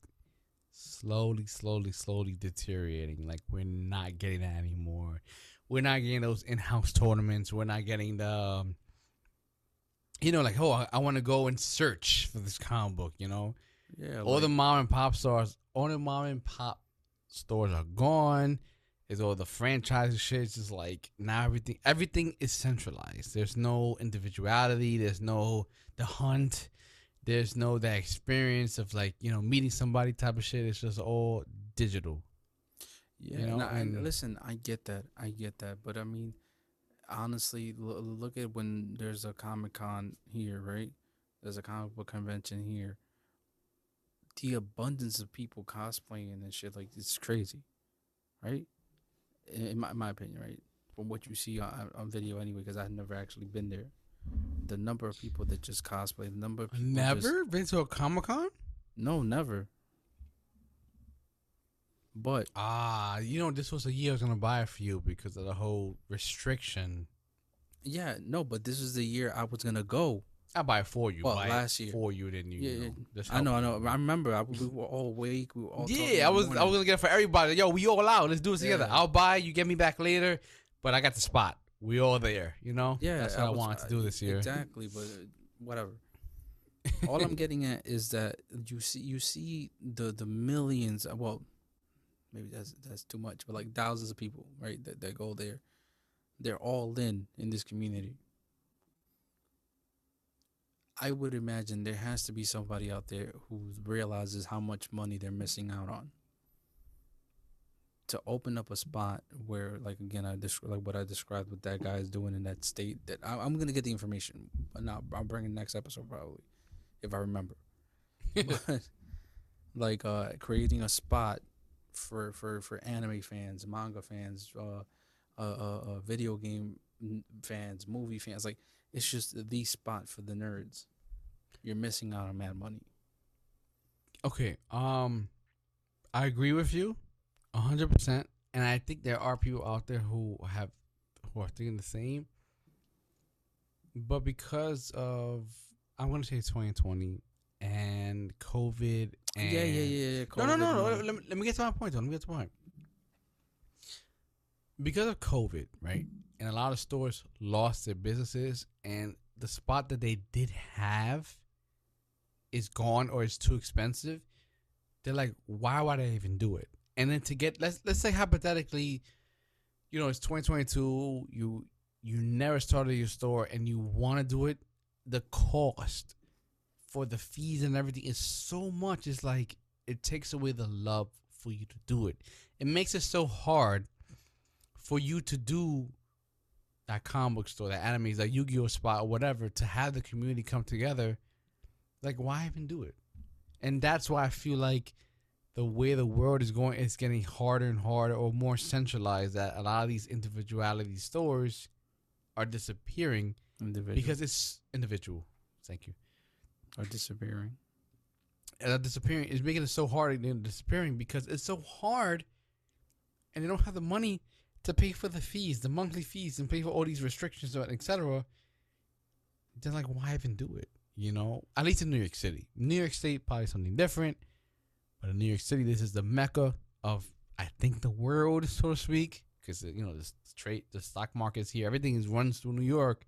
slowly, slowly, slowly deteriorating. Like we're not getting that anymore. We're not getting those in-house tournaments. We're not getting the, um, you know, like oh, I, I want to go and search for this comic book. You know, Yeah, all the mom and pop stores, all the mom and pop stores are gone. Is all the franchise shit. It's just like now everything everything is centralized. There's no individuality. There's no the hunt. There's no that experience of like you know meeting somebody type of shit. It's just all digital. Yeah, you know, no, and and- listen, I get that, I get that, but I mean, honestly, l- look at when there's a Comic Con here, right? There's a comic book convention here. The abundance of people cosplaying and shit like it's crazy, right? In my, in my opinion, right? From what you see on, on video anyway, because I've never actually been there. The number of people that just cosplay, the number of people just- Never been to a comic con. no, never. But Ah, you know this was the year I was gonna buy it for you because of the whole restriction. yeah, no, but this is the year I was gonna go. I buy it for you. Well, buy last year. for you, then you. Yeah, you yeah. know, I know, I know. I remember. I, we were all awake. We were all. Yeah, I was I was gonna get it for everybody. Yo, we all out. Let's do this together. Yeah. I'll buy. You get me back later, but I got the spot. We all there. You know. Yeah, that's what I, was- wanted to do this year. Exactly, but uh, whatever. (laughs) all I'm getting at is that you see, you see the the millions. uh, Well, maybe that's that's too much, but like thousands of people, right? That that go there. They're all in in this community. I would imagine there has to be somebody out there who realizes how much money they're missing out on. To open up a spot where, like again, I descri- like what I described, what that guy is doing in that state. That I, I'm gonna get the information, but now I'll bring it next episode probably, if I remember. (laughs) but like uh, creating a spot for for for anime fans, manga fans, uh, uh, uh, uh video game fans, movie fans. Like it's just the spot for the nerds. You're missing out on mad money. Okay. Um, I agree with you, hundred percent, and I think there are people out there who have who are thinking the same. but because of I'm gonna say 2020 and COVID and yeah, yeah, yeah, yeah. No, no, no, no. Let me, let me get to my point. Though. Let me get to my point. Because of COVID, right, and a lot of stores lost their businesses, and the spot that they did have is gone or it's too expensive. They're like, why would I even do it? And then to get let's let's say hypothetically, you know, it's 2022. You you never started your store and you want to do it. The cost for the fees and everything is so much. It's like it takes away the love for you to do it. It makes it so hard for you to do that comic book store, that anime, that Yu-Gi-Oh spot or whatever, to have the community come together. Like, why even do it? And that's why I feel like the way the world is going, it's getting harder and harder or more centralized. That a lot of these individuality stores are disappearing individual because it's individual. Thank you are disappearing. and that disappearing is making it so hard and disappearing because it's so hard and they don't have the money to pay for the fees, the monthly fees, and pay for all these restrictions, etc. Then like, why even do it? You know, at least in New York City. New York State probably something different, but in New York City, this is the mecca of I think the world, so to speak, because you know the trade, the stock market's here. Everything is runs through New York.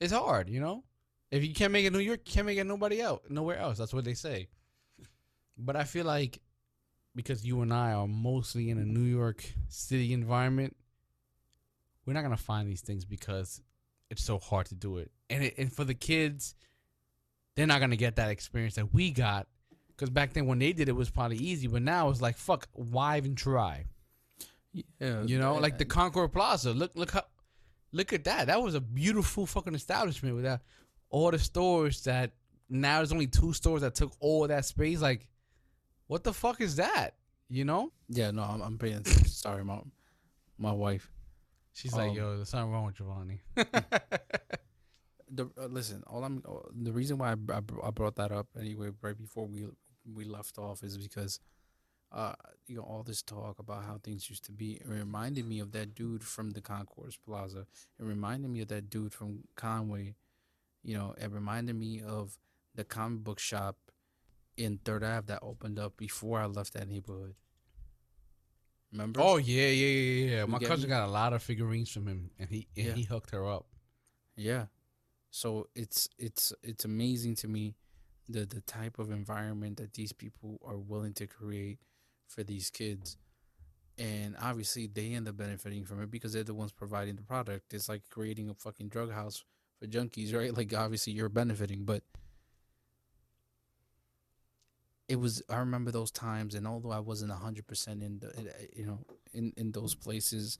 It's hard, you know. If you can't make it New York, you can't make it nobody else, nowhere else. That's what they say. But I feel like because you and I are mostly in a New York City environment, we're not gonna find these things because it's so hard to do it. And it, and for the kids, they're not gonna get that experience that we got. Because back then when they did it, it was probably easy, but now it's like fuck, why even try? Yeah, You know, like the Concourse Plaza. Look, look how, look at that. That was a beautiful fucking establishment with that all the stores that now there's only two stores that took all that space. Like, what the fuck is that? You know? Yeah, no, I'm, I'm being sorry, my my wife. She's like, Um, yo, there's something wrong with Giovanni. (laughs) The uh, listen, all I'm uh, the reason why I, I I brought that up anyway right before we we left off is because uh you know all this talk about how things used to be it reminded me of that dude from the Concourse Plaza. It reminded me of that dude from Conway. You know, it reminded me of the comic book shop in Third Ave that opened up before I left that neighborhood. Remember? oh yeah, yeah, yeah, yeah. You My cousin me? got a lot of figurines from him, and he and Yeah. he hooked her up. Yeah. So it's it's it's amazing to me the the type of environment that these people are willing to create for these kids. And obviously they end up benefiting from it because they're the ones providing the product. It's like creating a fucking drug house for junkies, right? (laughs) Like obviously you're benefiting, but it was I remember those times and although I wasn't 100% in the uh, you know in in those places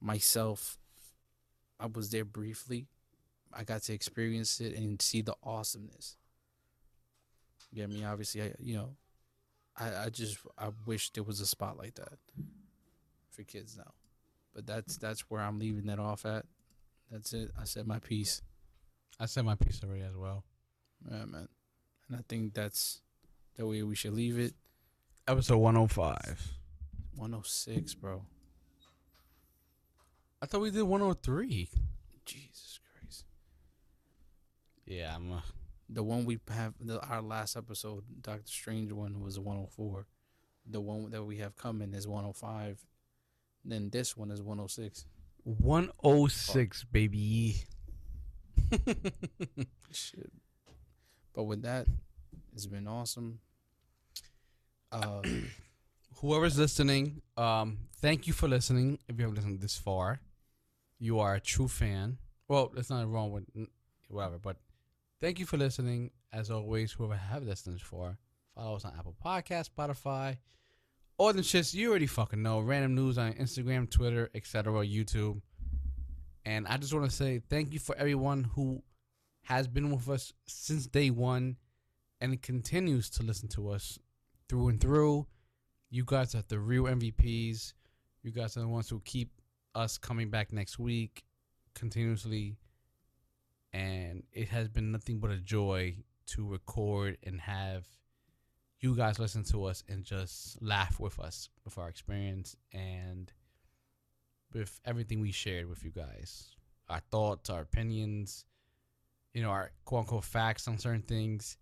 myself I was there briefly. I got to experience it and see the awesomeness. You get me? Obviously, I, you know, I, I just I wish there was a spot like that for kids now. But that's that's where I'm leaving that off at. That's it. I said my piece. I said my piece already as well. Yeah, man. And I think that's the way we should leave it. Episode 105. 106, bro. I thought we did 103. Jesus Christ. Yeah, I'm. Uh, The one we have, the, our last episode, Doctor Strange one was 104. The one that we have coming is 105. Then this one is 106. 106, baby. (laughs) Shit. But with that, it's been awesome. Uh, (clears throat) Whoever's listening, um, thank you for listening. If you have listened this far, you are a true fan. Well, that's not wrong with whatever, but thank you for listening. As always, whoever have listened for, follow us on Apple Podcast, Spotify, all the shits you already fucking know. Random news on Instagram, Twitter, etc., YouTube. And I just want to say thank you for everyone who has been with us since day one and continues to listen to us through and through. You guys are the real MVPs. You guys are the ones who keep us coming back next week continuously. And it has been nothing but a joy to record and have you guys listen to us and just laugh with us with our experience and with everything we shared with you guys. our thoughts, our opinions, you know, our quote unquote facts on certain things.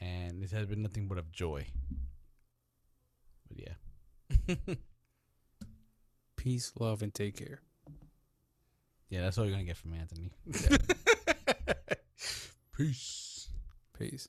And this has been nothing but of joy. But yeah. (laughs) Peace, love, and take care. Yeah, that's all you're gonna get from Anthony. (laughs) Peace. Peace.